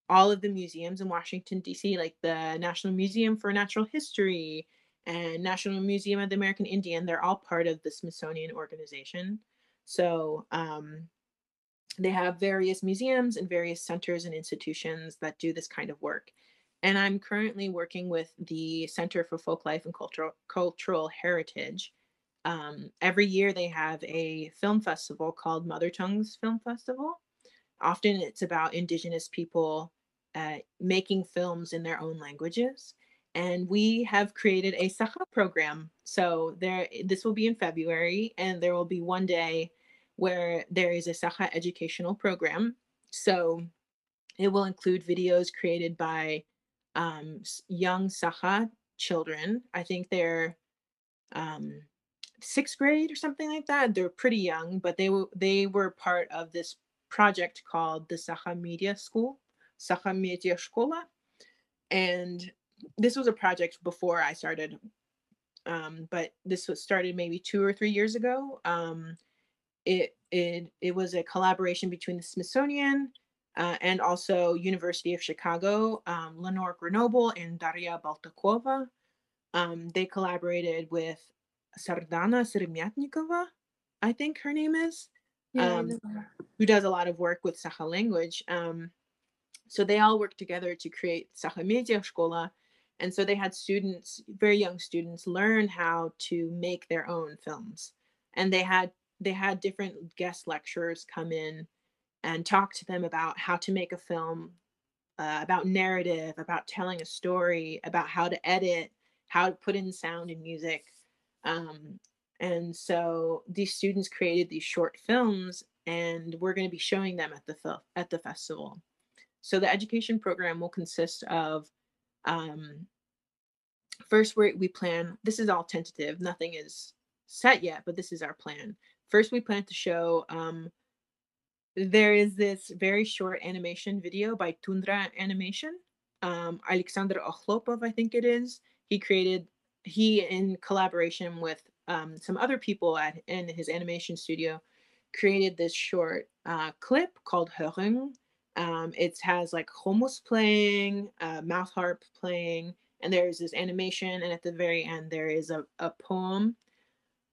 all of the museums in Washington D.C. like the National Museum for Natural History and National Museum of the American Indian, they're all part of the Smithsonian organization. So um, they have various museums and various centers and institutions that do this kind of work. And I'm currently working with the Center for Folk Life and Cultural Cultural Heritage um, every year they have a film festival called Mother Tongues Film Festival. Often it's about Indigenous people uh, making films in their own languages. And we have created a Saha program. So there, this will be in February, and there will be one day where there is a Saha educational program. So it will include videos created by um, young Saha children. I think they're um, sixth grade or something like that. They're pretty young, but they were they were part of this project called the Sakha Media School, Sakha Media Shkola, and this was a project before I started, um, but this was started maybe two or three years ago. Um, it it it was a collaboration between the Smithsonian. Uh, and also University of Chicago, um, Lenore Grenoble, and Daria Boltokova. Um, they collaborated with Sardana Sirmyatnikova, I think her name is, yeah, um, who does a lot of work with Sakha language. Um, so they all worked together to create Sakha Media Shkola. And so they had students, very young students, learn how to make their own films. And they had they had different guest lecturers come in and talk to them about how to make a film, uh, about narrative, about telling a story, about how to edit, how to put in sound and music. Um, and so these students created these short films, and we're going to be showing them at the at the festival. So the education program will consist of um, first we we plan. This is all tentative. Nothing is set yet, but this is our plan. First, we plan to show. Um, there is this very short animation video by Tundra Animation. Um, Alexander Okhlopov, I think it is. He created he in collaboration with um, some other people at in his animation studio created this short uh, clip called Hörung. Um, it has like khomus playing, uh, mouth harp playing, and there's this animation, and at the very end there is a, a poem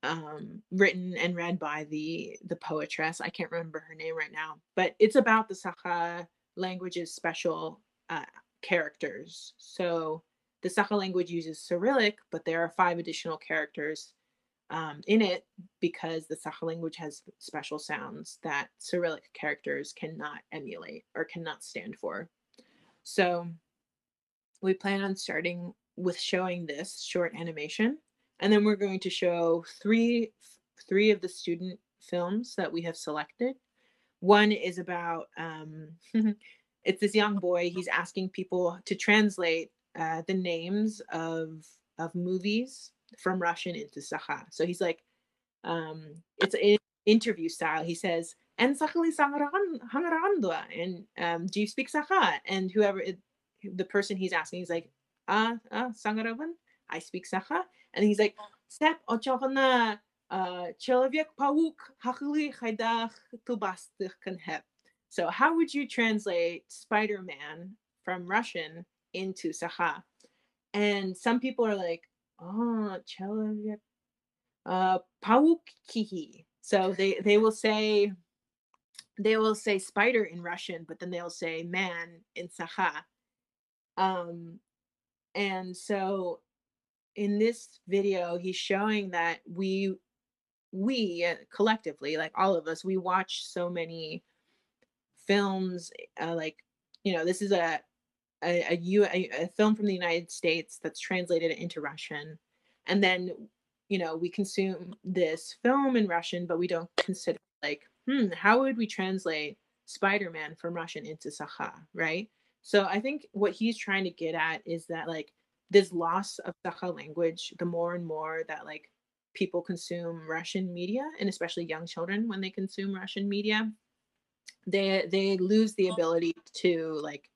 um, written and read by the the poetress. I can't remember her name right now, but it's about the Sakha language's special uh, characters. So the Sakha language uses Cyrillic, but there are five additional characters um, in it because the Sakha language has special sounds that Cyrillic characters cannot emulate or cannot stand for. So we plan on starting with showing this short animation, and then we're going to show three three of the student films that we have selected. One is about um, it's this young boy. He's asking people to translate uh, the names of of movies from Russian into Sakha. So he's like, um, it's an interview style. He says, "And Sakhali Hangarandua," and um, do you speak Sakha? And whoever it, the person he's asking, he's like, "Ah, ah, Sangaravan, I speak Sakha," and he's like, "Sep ochogna." Человек-паук хахли хайдах тубастых конхеп. So how would you translate Spider-Man from Russian into Saha. And some people are like, oh, Chela, uh, Paukihi. So they, they will say, they will say spider in Russian, but then they'll say man in Saha. Um, and so in this video, he's showing that we, we uh, collectively, like all of us, we watch so many films, uh, like, you know, this is a a, a, U, a, a film from the United States that's translated into Russian, and then you know we consume this film in Russian, but we don't consider like, hmm, how would we translate Spider-Man from Russian into Sakha, right? So I think what he's trying to get at is that like this loss of Sakha language, the more and more that like people consume Russian media, and especially young children when they consume Russian media, they they lose the ability to like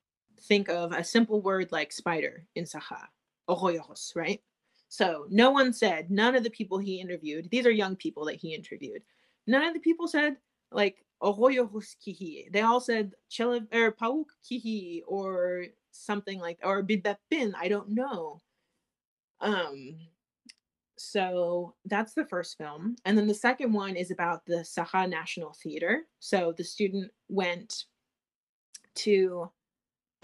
think of a simple word like spider in Sakha, oroyos, right? So no one said, none of the people he interviewed, these are young people that he interviewed, none of the people said like oroyos kihi. They all said chelev or pauk kihi or something like or bidapin. I don't know. Um so that's the first film. And then the second one is about the Sakha National Theater. So the student went to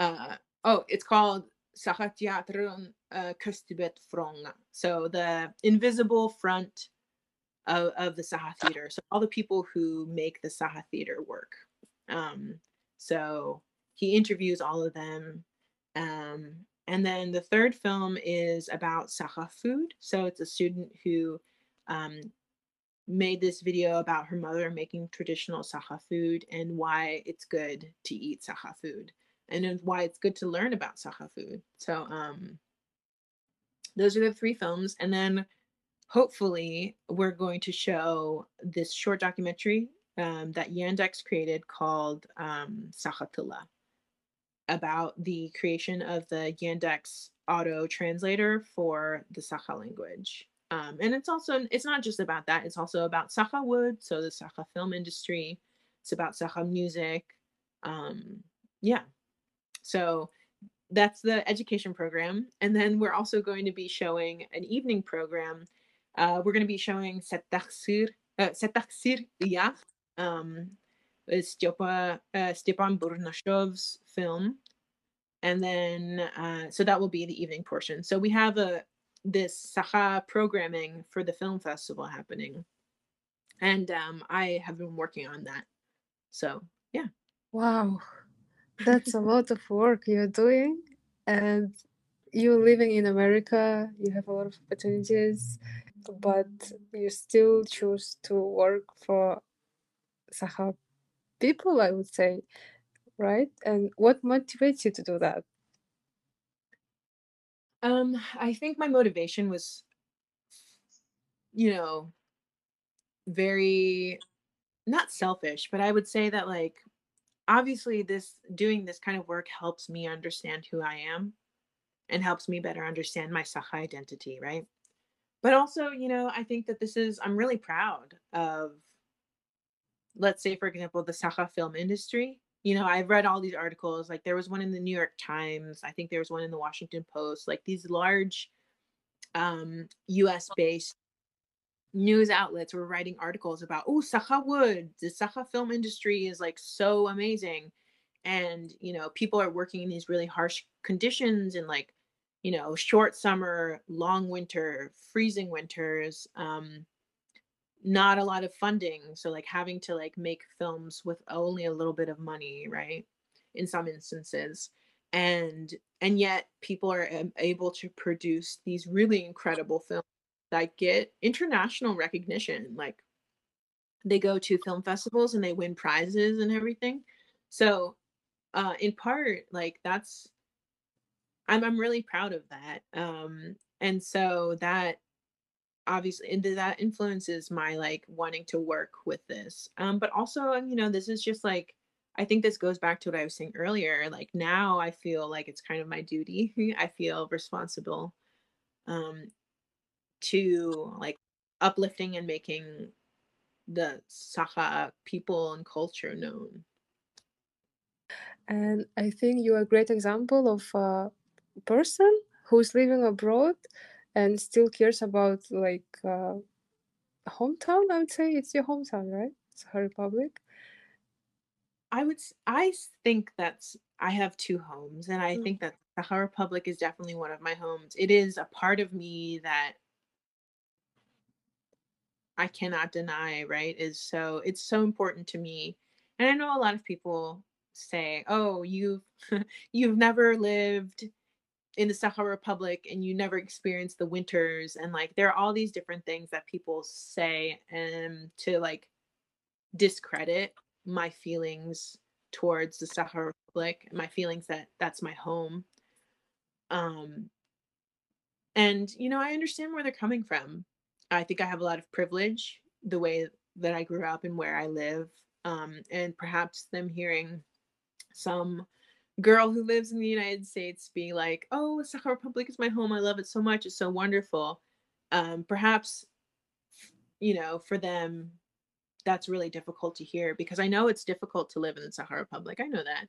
uh, oh, it's called Sahateatron uh, Köstibet Fronga. So the invisible front of, of the Saha Theater. So all the people who make the Saha Theater work. Um, so he interviews all of them. Um, and then the third film is about Saha food. So it's a student who um, made this video about her mother making traditional Saha food and why it's good to eat Saha food and why it's good to learn about Sakha food. So um, those are the three films, and then hopefully we're going to show this short documentary um, that Yandex created called um, about the creation of the Yandex auto translator for the Sakha language. Um, and it's also it's not just about that; it's also about Sakhawood, so the Sakha film industry. It's about Sakha music. Um, yeah, so that's the education program. And then we're also going to be showing an evening program. Uh, we're going to be showing Setaksir, uh, Setaksir Ya, um, uh, Stepan Burnashov's film. and then uh, so that will be the evening portion. So we have a this Saha programming for the film festival happening, and um, I have been working on that. So yeah. Wow, that's a lot of work you're doing, and you're living in America, you have a lot of opportunities, but you still choose to work for Saha people, I would say, right? And what motivates you to do that? Um, I think my motivation was, you know, very not selfish, but I would say that like obviously this doing this kind of work helps me understand who I am and helps me better understand my Saha identity, right? But also, you know, I think that this is I'm really proud of let's say for example the Saha film industry. You know, I've read all these articles, like there was one in the New York Times, I think there was one in the Washington Post, like these large um US based news outlets were writing articles about oh Sakhawood the Saha film industry is like so amazing. And you know people are working in these really harsh conditions and like you know short summer long winter freezing winters um not a lot of funding. So like having to like make films with only a little bit of money right in some instances. And and yet people are um, able to produce these really incredible films that get international recognition like they go to film festivals and they win prizes and everything. So uh in part like that's i'm i'm really proud of that um and so that obviously and that influences my like wanting to work with this um but also you know this is just like i think this goes back to what i was saying earlier like now i feel like it's kind of my duty. I feel responsible um to like uplifting and making the Saha people and culture known. And I think you're a great example of a person who's living abroad and still cares about like uh, hometown. I would say it's your hometown, right? Saha Republic. I would. I think that's. I have two homes, and I Mm. think that Saha Republic is definitely one of my homes. It is a part of me that I cannot deny, right? Is so it's so important to me. And I know a lot of people say, "Oh, you've you've never lived in the Saha Republic and you never experienced the winters." And like there are all these different things that people say and to like discredit my feelings towards the Saha Republic, and my feelings that that's my home. Um and, you know, I understand where they're coming from. I think I have a lot of privilege, the way that I grew up and where I live. Um, and perhaps them hearing some girl who lives in the United States be like, oh, Sakha Republic is my home. I love it so much. It's so wonderful. Um, perhaps, you know, for them, that's really difficult to hear because I know it's difficult to live in the Saha Republic. I know that.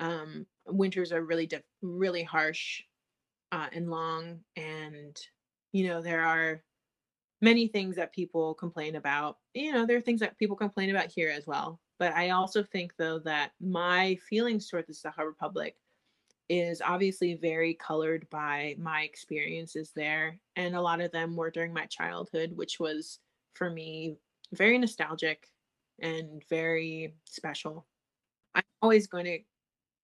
Um, winters are really, diff- really harsh uh, and long. And, you know, there are many things that people complain about. You know, there are things that people complain about here as well. But I also think, though, that my feelings toward the Saha Republic is obviously very colored by my experiences there. And a lot of them were during my childhood, which was for me very nostalgic and very special. I'm always going to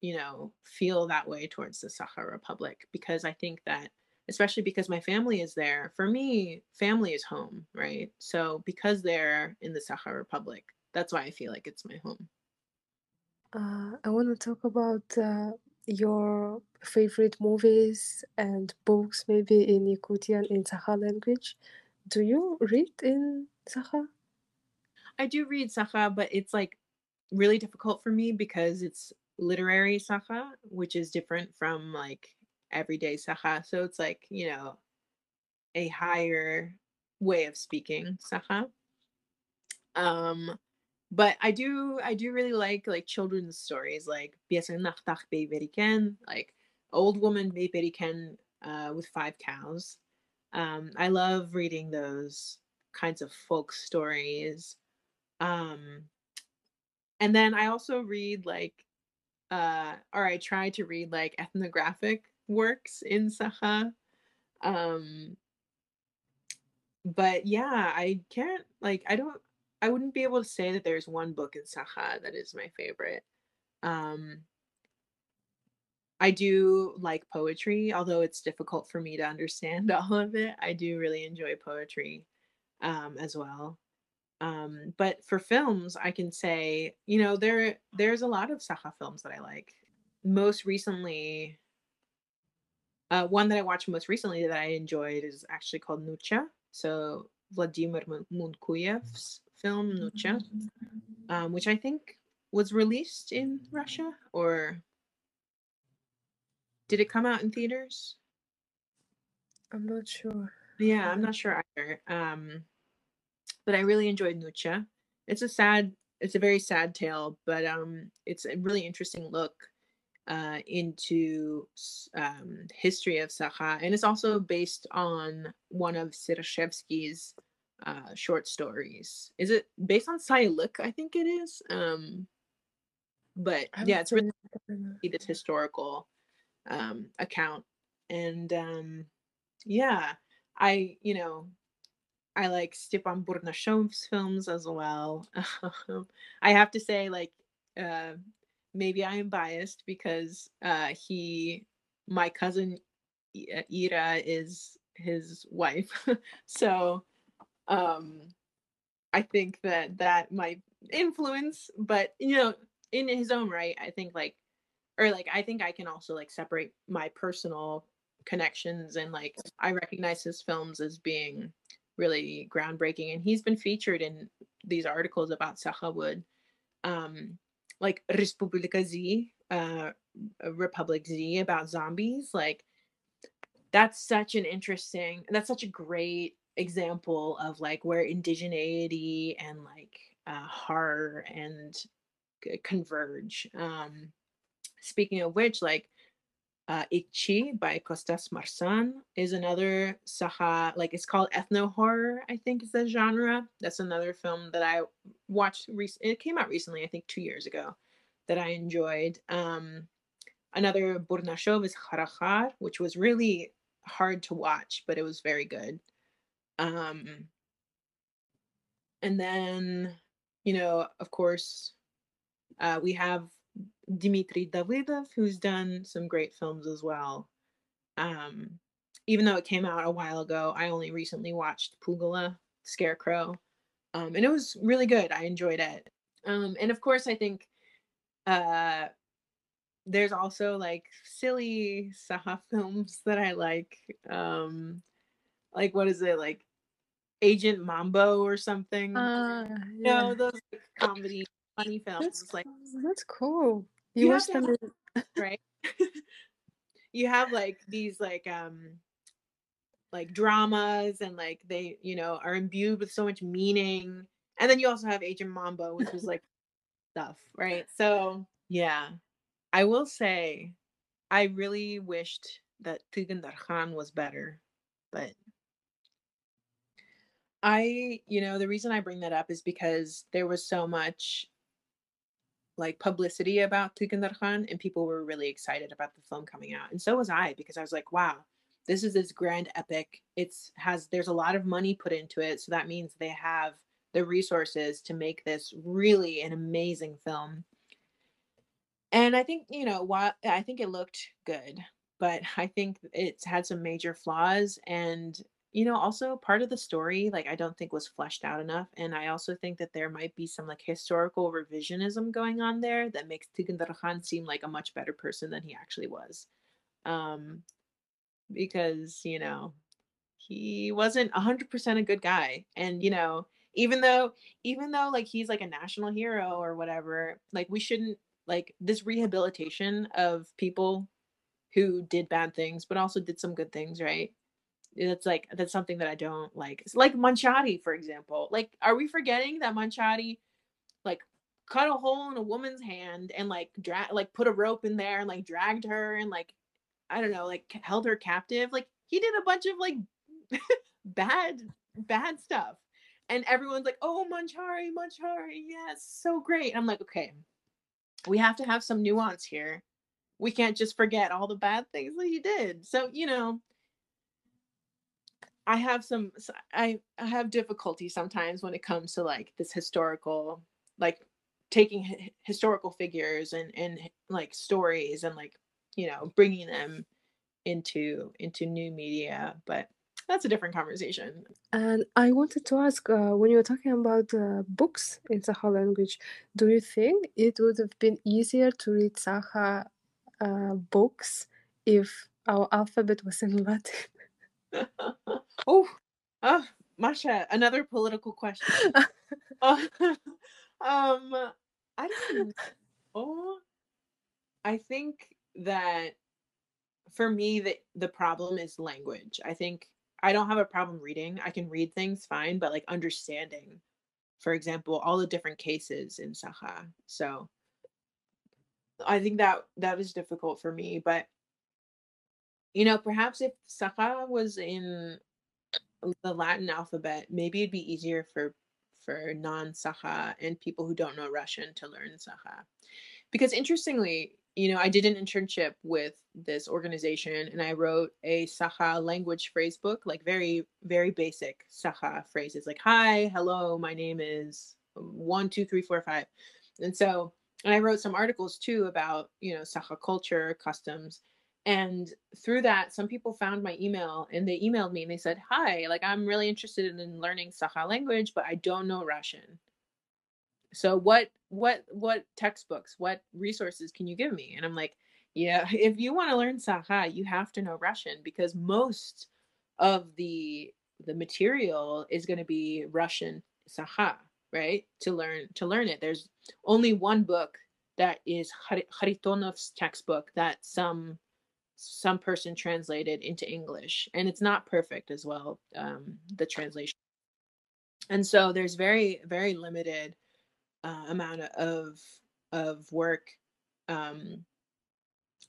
you know, feel that way towards the Sakha Republic because I think that, especially because my family is there, for me, family is home, right? So because they're in the Sakha Republic, that's why I feel like it's my home. Uh, I want to talk about uh, your favorite movies and books, maybe in Yakutian in Sakha language. Do you read in Sakha? I do read Sakha, but it's like really difficult for me because it's literary Sakha, which is different from like everyday Sakha. So it's like, you know, a higher way of speaking Sakha. Um, but I do I do really like like children's stories like Biasa Nachtach Beriken, like Old Woman Beriken uh with five cows. Um, I love reading those kinds of folk stories. Um, and then I also read like uh, or I try to read like ethnographic works in Saha. Um, but yeah, I can't like I don't I wouldn't be able to say that there's one book in Saha that is my favorite. Um, I do like poetry, although it's difficult for me to understand all of it. I do really enjoy poetry um, as well. Um, but for films, I can say, you know, there there's a lot of Saha films that I like. Most recently, uh, one that I watched most recently that I enjoyed is actually called Nucha. So Vladimir Munkuyev's film Nucha, um, which I think was released in Russia or did it come out in theaters? I'm not sure. Yeah, I'm not sure either. Um, but I really enjoyed Nucha. It's a sad, it's a very sad tale, but um, it's a really interesting look uh, into um, history of Saha, and it's also based on one of Sirashevsky's uh, short stories. Is it based on Sayılık? I think it is. Um, but yeah, it's really this historical um, account, and um, yeah, I you know I like Stepan Burnashov's films as well. I have to say, like, uh, maybe I am biased because uh, he, my cousin uh, Ira, is his wife. so um, I think that that might influence, but you know, in his own right, I think like, or like, I think I can also like separate my personal connections and like I recognize his films as being really groundbreaking. And he's been featured in these articles about Sakhawood, um, like Respublika Z, uh, Republic Z about zombies. Like that's such an interesting, and that's such a great example of like where indigeneity and like uh, horror and converge. Um, speaking of which, like uh, Ichchi by Kostas Marsaan is another Saha, like it's called ethno horror, I think is the genre. That's another film that I watched. Rec- it came out recently, I think two years ago, that I enjoyed. Um, another Burnashov is Kharahar, which was really hard to watch, but it was very good. Um, and then, you know, of course, uh, we have Dmitry Davydov, who's done some great films as well. Um, even though it came out a while ago, I only recently watched Pugala, Scarecrow, um, and it was really good. I enjoyed it. Um, and of course, I think uh, there's also like silly Saha films that I like. Um, like what is it like Agent Mambo or something? Uh, yeah. You know those like, comedy funny films. That's, like that's cool. You, you watched them, have, right? you have like these like um like dramas and like they you know are imbued with so much meaning and then you also have agent mambo which is like stuff right so yeah i will say i really wished that Tygyn Darkhan was better but i you know the reason i bring that up is because there was so much like publicity about Tygyn Darkhan and people were really excited about the film coming out. And so was I because I was like, wow, this is this grand epic. It's has there's a lot of money put into it, so that means they have the resources to make this really an amazing film. And I think, you know, while I think it looked good, but I think it's had some major flaws and you know, also part of the story, like I don't think was fleshed out enough. And I also think that there might be some like historical revisionism going on there that makes Tygyn Darkhan seem like a much better person than he actually was. Um, because, you know, he wasn't 100% a good guy. And, you know, even though, even though like he's like a national hero or whatever, like we shouldn't like this rehabilitation of people who did bad things, but also did some good things, right? That's like that's something that I don't like. It's like Manchari, for example. Like, are we forgetting that Manchari like cut a hole in a woman's hand and like drag like put a rope in there and like dragged her and like I don't know, like held her captive. Like he did a bunch of like bad bad stuff. And everyone's like, "Oh, Manchari, Manchari, yes, so great." I'm like, "Okay. we have to have some nuance here. We can't just forget all the bad things that he did. So, you know, I have some I I have difficulty sometimes when it comes to like this historical like taking h- historical figures and and like stories and like you know bringing them into into new media but that's a different conversation And I wanted to ask, uh, when you were talking about uh, books in Saha language, do you think it would have been easier to read Saha uh, books if our alphabet was in Latin? oh oh masha another political question. Uh, um i don't know. I think that for me the the problem is language. I think i don't have a problem reading. I can read things fine but like understanding for example all the different cases in saha. So i think that that is difficult for me but you know perhaps if saha was in the latin alphabet maybe it'd be easier for for non-saha and people who don't know russian to learn saha because interestingly you know, I did an internship with this organization and I wrote a Saha language phrase book, like very, very basic Saha phrases, like, hi, hello, my name is um, one, two, three, four, five. And so, and I wrote some articles too about, you know, Saha culture, customs. And through that, some people found my email and they emailed me and they said, hi, like, I'm really interested in learning Saha language, but I don't know Russian. So what what what textbooks what resources can you give me? And i'm like yeah if you want to learn saha you have to know russian because most of the the material is going to be russian saha right? To learn to learn it. There's only one book that is Haritonov's textbook that some some person translated into English, and it's not perfect as well. Um, the translation, and so there's very very limited uh, amount of of work um,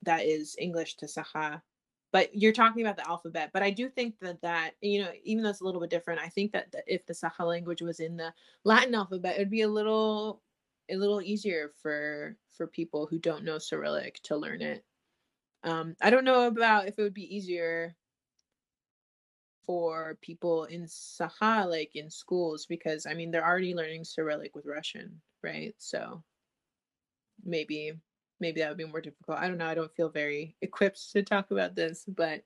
that is English to Saha. But you're talking about the alphabet. But I do think that that you know, even though it's a little bit different, I think that, that if the Saha language was in the Latin alphabet, it'd be a little a little easier for for people who don't know Cyrillic to learn it. Um, I don't know about if it would be easier for people in Saha, like in schools, because I mean they're already learning Cyrillic with Russian, right? So maybe maybe that would be more difficult. I don't know. I don't feel very equipped to talk about this, but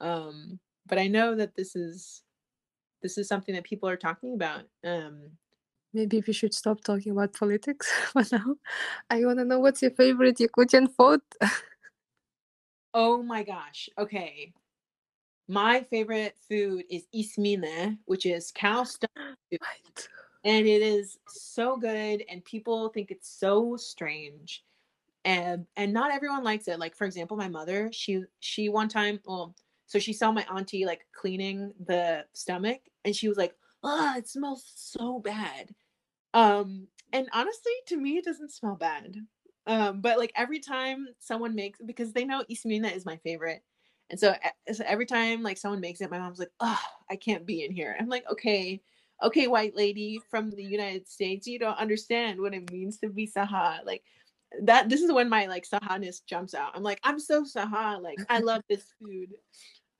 um but I know that this is this is something that people are talking about. Um Maybe we should stop talking about politics for now. I want to know what's your favorite Yakutian food? oh my gosh. Okay. My favorite food is ismine, which is cow stomach soup. And it is so good and people think it's so strange. And and not everyone likes it. Like for example, my mother, she she one time, well, so she saw my auntie like cleaning the stomach and she was like, "Oh, it smells so bad." Um and honestly, to me it doesn't smell bad. Um but like every time someone makes because they know ismina is my favorite and so, so every time like someone makes it, my mom's like, "Oh, I can't be in here." I'm like, "Okay, okay, white lady from the United States, you don't understand what it means to be Saha." Like that. This is when my like Sahaness jumps out. I'm like, "I'm so Saha. Like I love this food."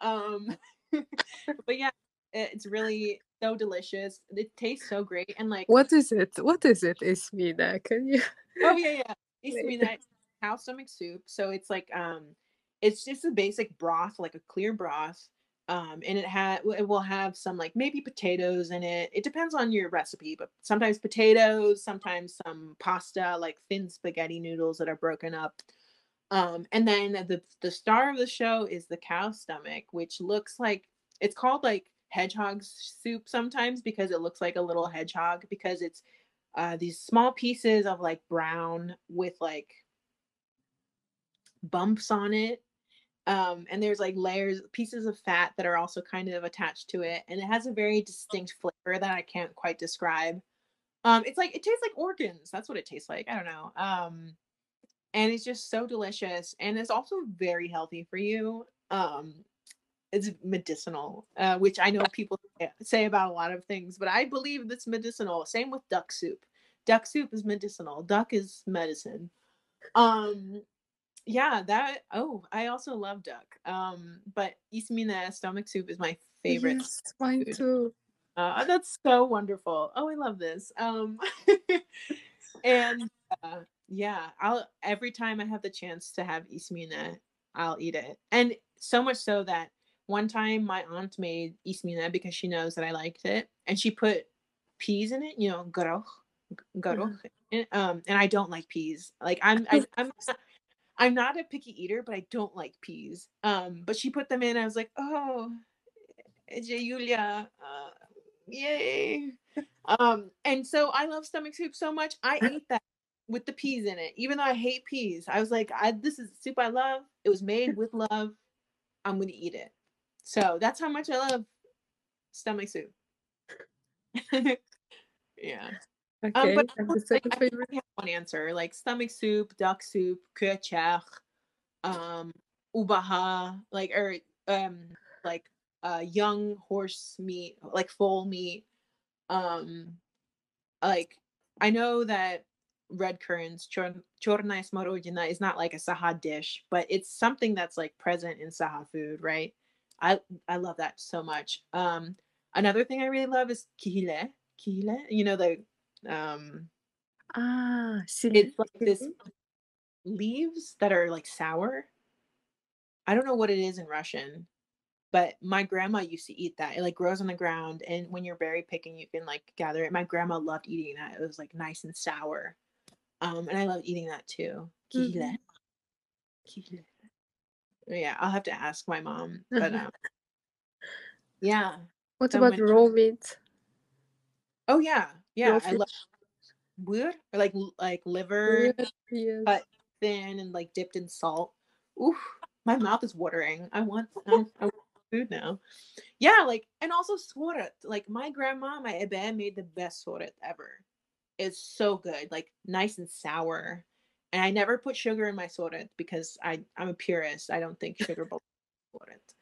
Um, but yeah, it's really so delicious. It tastes so great, and like, what is it? What is it? Ismina? Can you? oh yeah, yeah. Ismina cow stomach soup. So it's like um it's just a basic broth, like a clear broth. Um, and it had it will have some like maybe potatoes in it. It depends on your recipe, but sometimes potatoes, sometimes some pasta, like thin spaghetti noodles that are broken up. Um, and then the the star of the show is the cow stomach, which looks like it's called like hedgehog soup sometimes because it looks like a little hedgehog because it's uh, these small pieces of like brown with like bumps on it um, and there's like layers pieces of fat that are also kind of attached to it and it has a very distinct flavor that i can't quite describe. Um, it's like it tastes like organs that's what it tastes like i don't know um, and it's just so delicious and it's also very healthy for you um, it's medicinal uh, which i know people say about a lot of things but i believe it's medicinal same with duck soup duck soup is medicinal duck is medicine um yeah, that oh, I also love duck. Um, but ismina stomach soup is my favorite. Yes, mine food. too. Uh, that's so wonderful. Oh, I love this. Um, and uh, yeah, I'll every time I have the chance to have ismina, I'll eat it. And so much so that one time my aunt made ismina because she knows that I liked it, and she put peas in it. You know, garoch, garoch. in- Um, and I don't like peas. Like I'm, I, I'm, not, I'm not a picky eater, but I don't like peas. Um, but she put them in. I was like, oh, Julia, uh, yay. Um, and so I love stomach soup so much. I ate that with the peas in it, even though I hate peas. I was like, I, this is soup I love. It was made with love. I'm gonna eat it. So that's how much I love stomach soup. yeah. Um, Okay, but I like, I favorite. have one answer, like stomach soup, duck soup, kuachach, um, ubaha, like or um, like uh, young horse meat, like foal meat. Um, like I know that red currants, chor- chorna is not like a Saha dish, but it's something that's like present in Saha food, right? I I love that so much. Um, another thing I really love is kihile. Kihile, you know the um Ah, it's like this leaves that are like sour. I don't know what it is in Russian, but my grandma used to eat that. It like grows on the ground, and when you're berry picking, you can like gather it. My grandma loved eating that. It was like nice and sour, um, and I love eating that too. Kihile. Mhm. Kihile. Yeah, I'll have to ask my mom, but um, yeah. What so about raw meat? Oh yeah, yeah. Raw I love or like like liver. Yes. cut thin and like dipped in salt. Ooh, my mouth is watering. I want, I want food now. Yeah, like and also sorat. Like my grandma, my ebe made the best sorat ever. It's so good, like nice and sour. And I never put sugar in my sorat because I I'm a purist. I don't think sugar belongs in sorat.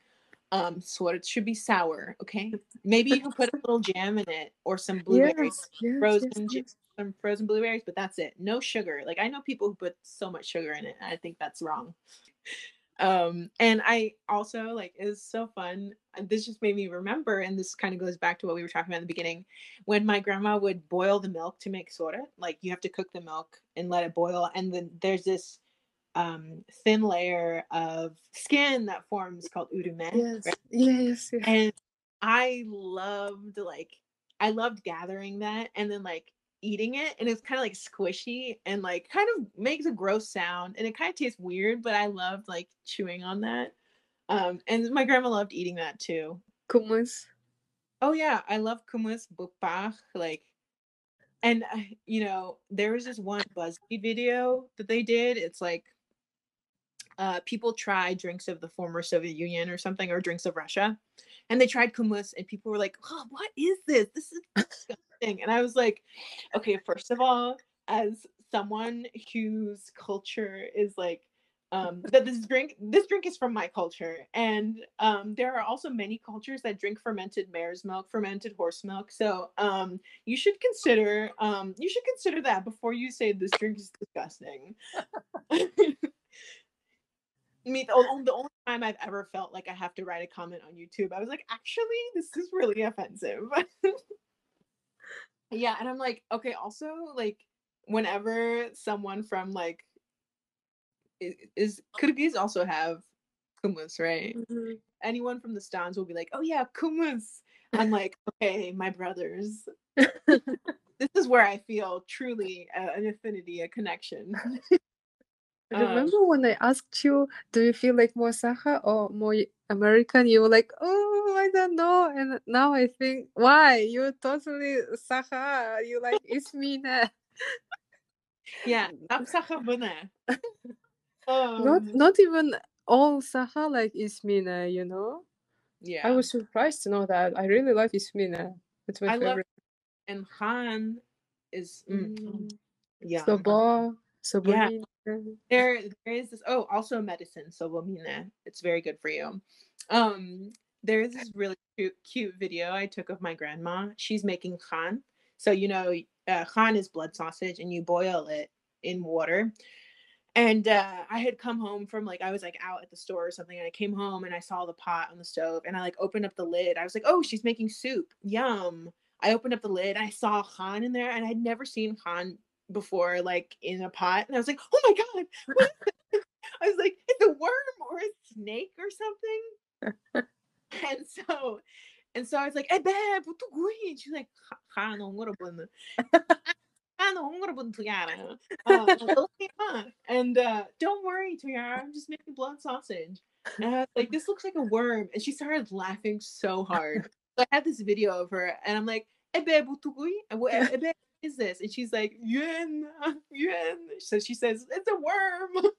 Um, sorat should be sour. Okay, maybe you can put a little jam in it or some blueberries yes, frozen yes, yes. some frozen blueberries, but that's it. No sugar. Like I know people who put so much sugar in it. I think that's wrong. Um, and I also like it's so fun. This just made me remember, and this kind of goes back to what we were talking about in the beginning, when my grandma would boil the milk to make soda. Like you have to cook the milk and let it boil, and then there's this um thin layer of skin that forms called urume. Yes, right? yes, yes. and I loved like I loved gathering that and then like eating it and it's kind of like squishy and like kind of makes a gross sound and it kind of tastes weird but I loved like chewing on that um and my grandma loved eating that too Hummus. oh yeah I love kummus bukbach like and uh, you know there was this one BuzzFeed video that they did it's like uh, people try drinks of the former Soviet Union or something, or drinks of Russia, and they tried kummus, and people were like, "Oh, what is this? This is disgusting." And I was like, "Okay, first of all, as someone whose culture is like." Um, that this drink this drink is from my culture and um, there are also many cultures that drink fermented mare's milk fermented horse milk so um, you should consider um, you should consider that before you say this drink is disgusting I mean, the, the only time I've ever felt like I have to write a comment on YouTube, I was like, actually, this is really offensive. yeah, and I'm like, okay, also, like, whenever someone from like i- is Kyrgyz also have kumus right? Mhm. Anyone from the stands will be like, oh yeah, kumus I'm like, okay, my brothers. this is where I feel truly uh, an affinity, a connection. Um, Remember when I asked you, do you feel like more Saha or more American? You were like, oh, I don't know. And now I think, why? You're totally Saha. You like Ismina. yeah, napsakhabune. Not Um, not not even all Saha like Ismina, you know? yeah. I was surprised to know that. I really like Ismina. It's my I love favorite. and Han is mm, Mm. yeah. Soba, Sobomina. There there is this oh also medicine so sobomine. It's very good for you. Um there is this really cute, cute video I took of my grandma. She's making khan. So you know uh, khan is blood sausage and you boil it in water. and uh, I had come home from like I was like out at the store or something, and I came home and I saw the pot on the stove, and I like opened up the lid. I was like, "Oh, she's making soup! Yum!" I opened up the lid, I saw khan in there, and I'd never seen khan before, like in a pot, and I was like, "Oh my god!" I was like, "It's a worm or a snake or something," and so, and so I was like, "Hey, babe, what you She's like, "khan, I'm gonna Tuyara. Uh, and uh, don't worry, Tuyara, I'm just making blood sausage. And I was like, this looks like a worm. And she started laughing so hard. So I had this video of her, and I'm like, Ebe What is this? And she's like, Yuan, Yuan. So she says, it's a worm.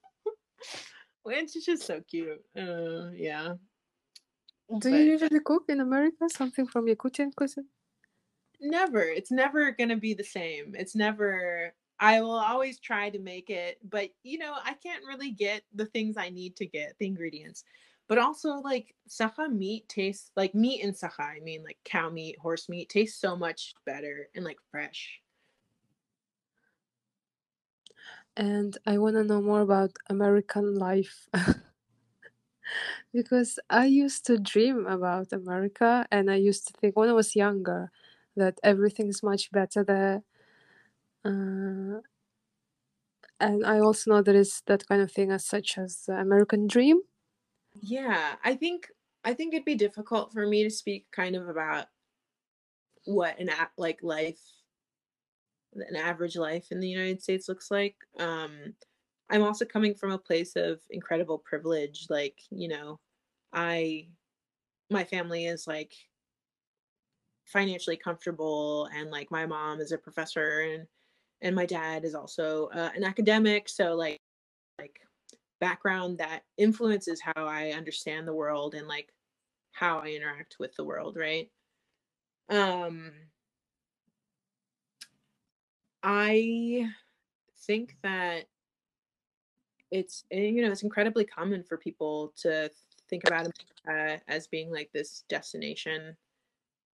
and she's just so cute. Uh, yeah. Do but, you usually cook in America something from Yakutian cuisine? never it's never going to be the same it's never i will always try to make it but you know i can't really get the things i need to get the ingredients but also like saha meat tastes like meat in saha i mean like cow meat horse meat tastes so much better and like fresh and i want to know more about american life because i used to dream about america and i used to think when i was younger that everything is much better there. Uh, and I also know there is that kind of thing as such as American Dream. Yeah, I think I think it'd be difficult for me to speak kind of about what an app like life an average life in the United States looks like. Um, I'm also coming from a place of incredible privilege. Like, you know, I, my family is like financially comfortable and like my mom is a professor and and my dad is also uh, an academic so like like background that influences how i understand the world and like how i interact with the world right um i think that it's eh, you know it's incredibly common for people to think about it as being like this destination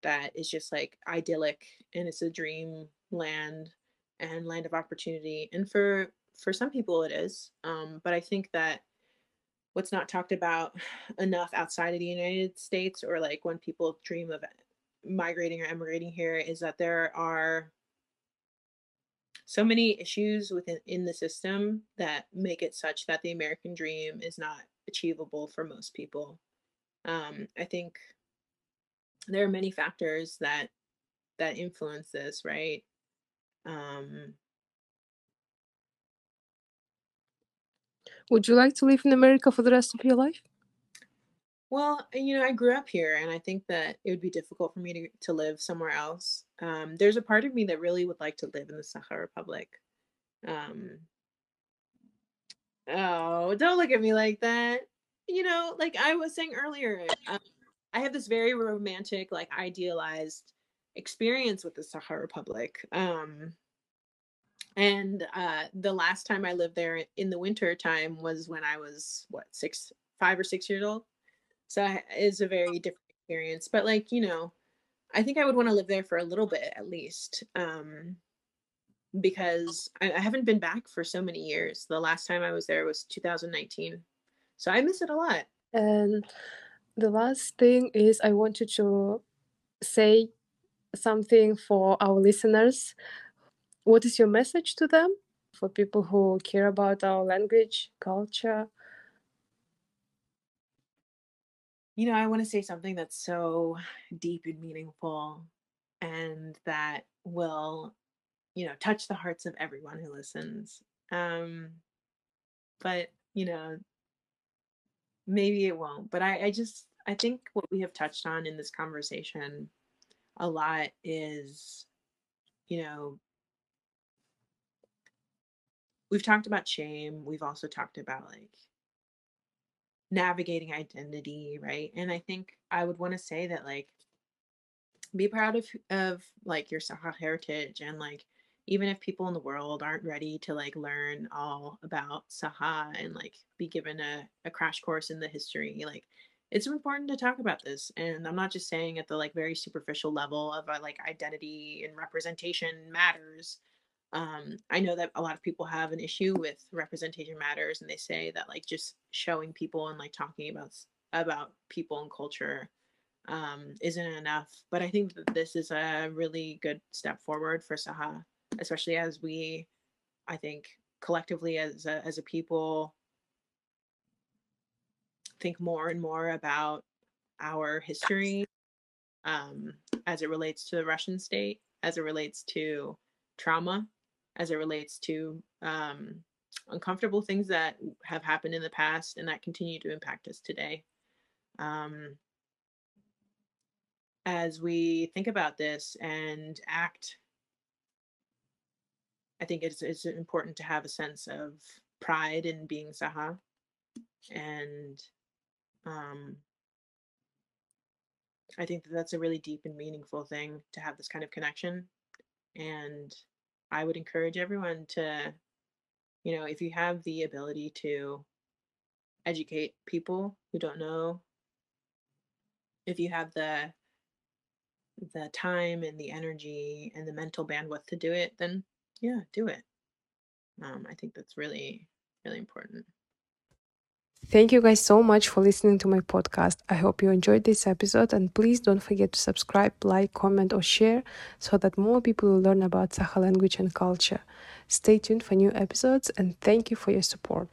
that is just like idyllic and it's a dream land and land of opportunity and for for some people it is um, but i think that what's not talked about enough outside of the united states or like when people dream of migrating or emigrating here is that there are so many issues within in the system that make it such that the american dream is not achievable for most people um, i think there are many factors that that influence this, right? Um, Would you like to live in America for the rest of your life? Well, you know, I grew up here, and I think that it would be difficult for me to, to live somewhere else. Um, there's a part of me that really would like to live in the Sakha Republic. Um, oh, don't look at me like that. You know, like I was saying earlier, um, I have this very romantic, like idealized experience with the Sakha Republic. Um, and uh, the last time I lived there in the winter time was when I was what six, five or six years old. So it's a very different experience. But like you know, I think I would want to live there for a little bit at least, um, because I, I haven't been back for so many years. The last time I was there was 2019, so I miss it a lot. And the last thing is I wanted to say something for our listeners. What is your message to them for people who care about our language, culture? You know, I want to say something that's so deep and meaningful and that will, you know, touch the hearts of everyone who listens. Um, but, you know, maybe it won't. But I, I just I think what we have touched on in this conversation a lot is, you know, we've talked about shame. We've also talked about like navigating identity, right? And I think I would want to say that like be proud of of like your Saha heritage and like even if people in the world aren't ready to like learn all about Saha and like be given a, a crash course in the history, like it's important to talk about this and i'm not just saying at the like very superficial level of uh, like identity and representation matters um, I know that a lot of people have an issue with representation matters, and they say that like just showing people and like talking about about people and culture um, isn't enough. But I think that this is a really good step forward for Saha, especially as we, I think, collectively as a, as a people, think more and more about our history um, as it relates to the Russian state, as it relates to trauma as it relates to um, uncomfortable things that have happened in the past and that continue to impact us today. Um, as we think about this and act, I think it's, it's important to have a sense of pride in being Saha and um, I think that that's a really deep and meaningful thing to have this kind of connection. And I would encourage everyone to, you know, if you have the ability to educate people who don't know, if you have the the time and the energy and the mental bandwidth to do it, then yeah, do it. Um, I think that's really, really important. Thank you guys so much for listening to my podcast. I hope you enjoyed this episode and please don't forget to subscribe, like, comment, or share so that more people will learn about Saha language and culture. Stay tuned for new episodes and thank you for your support.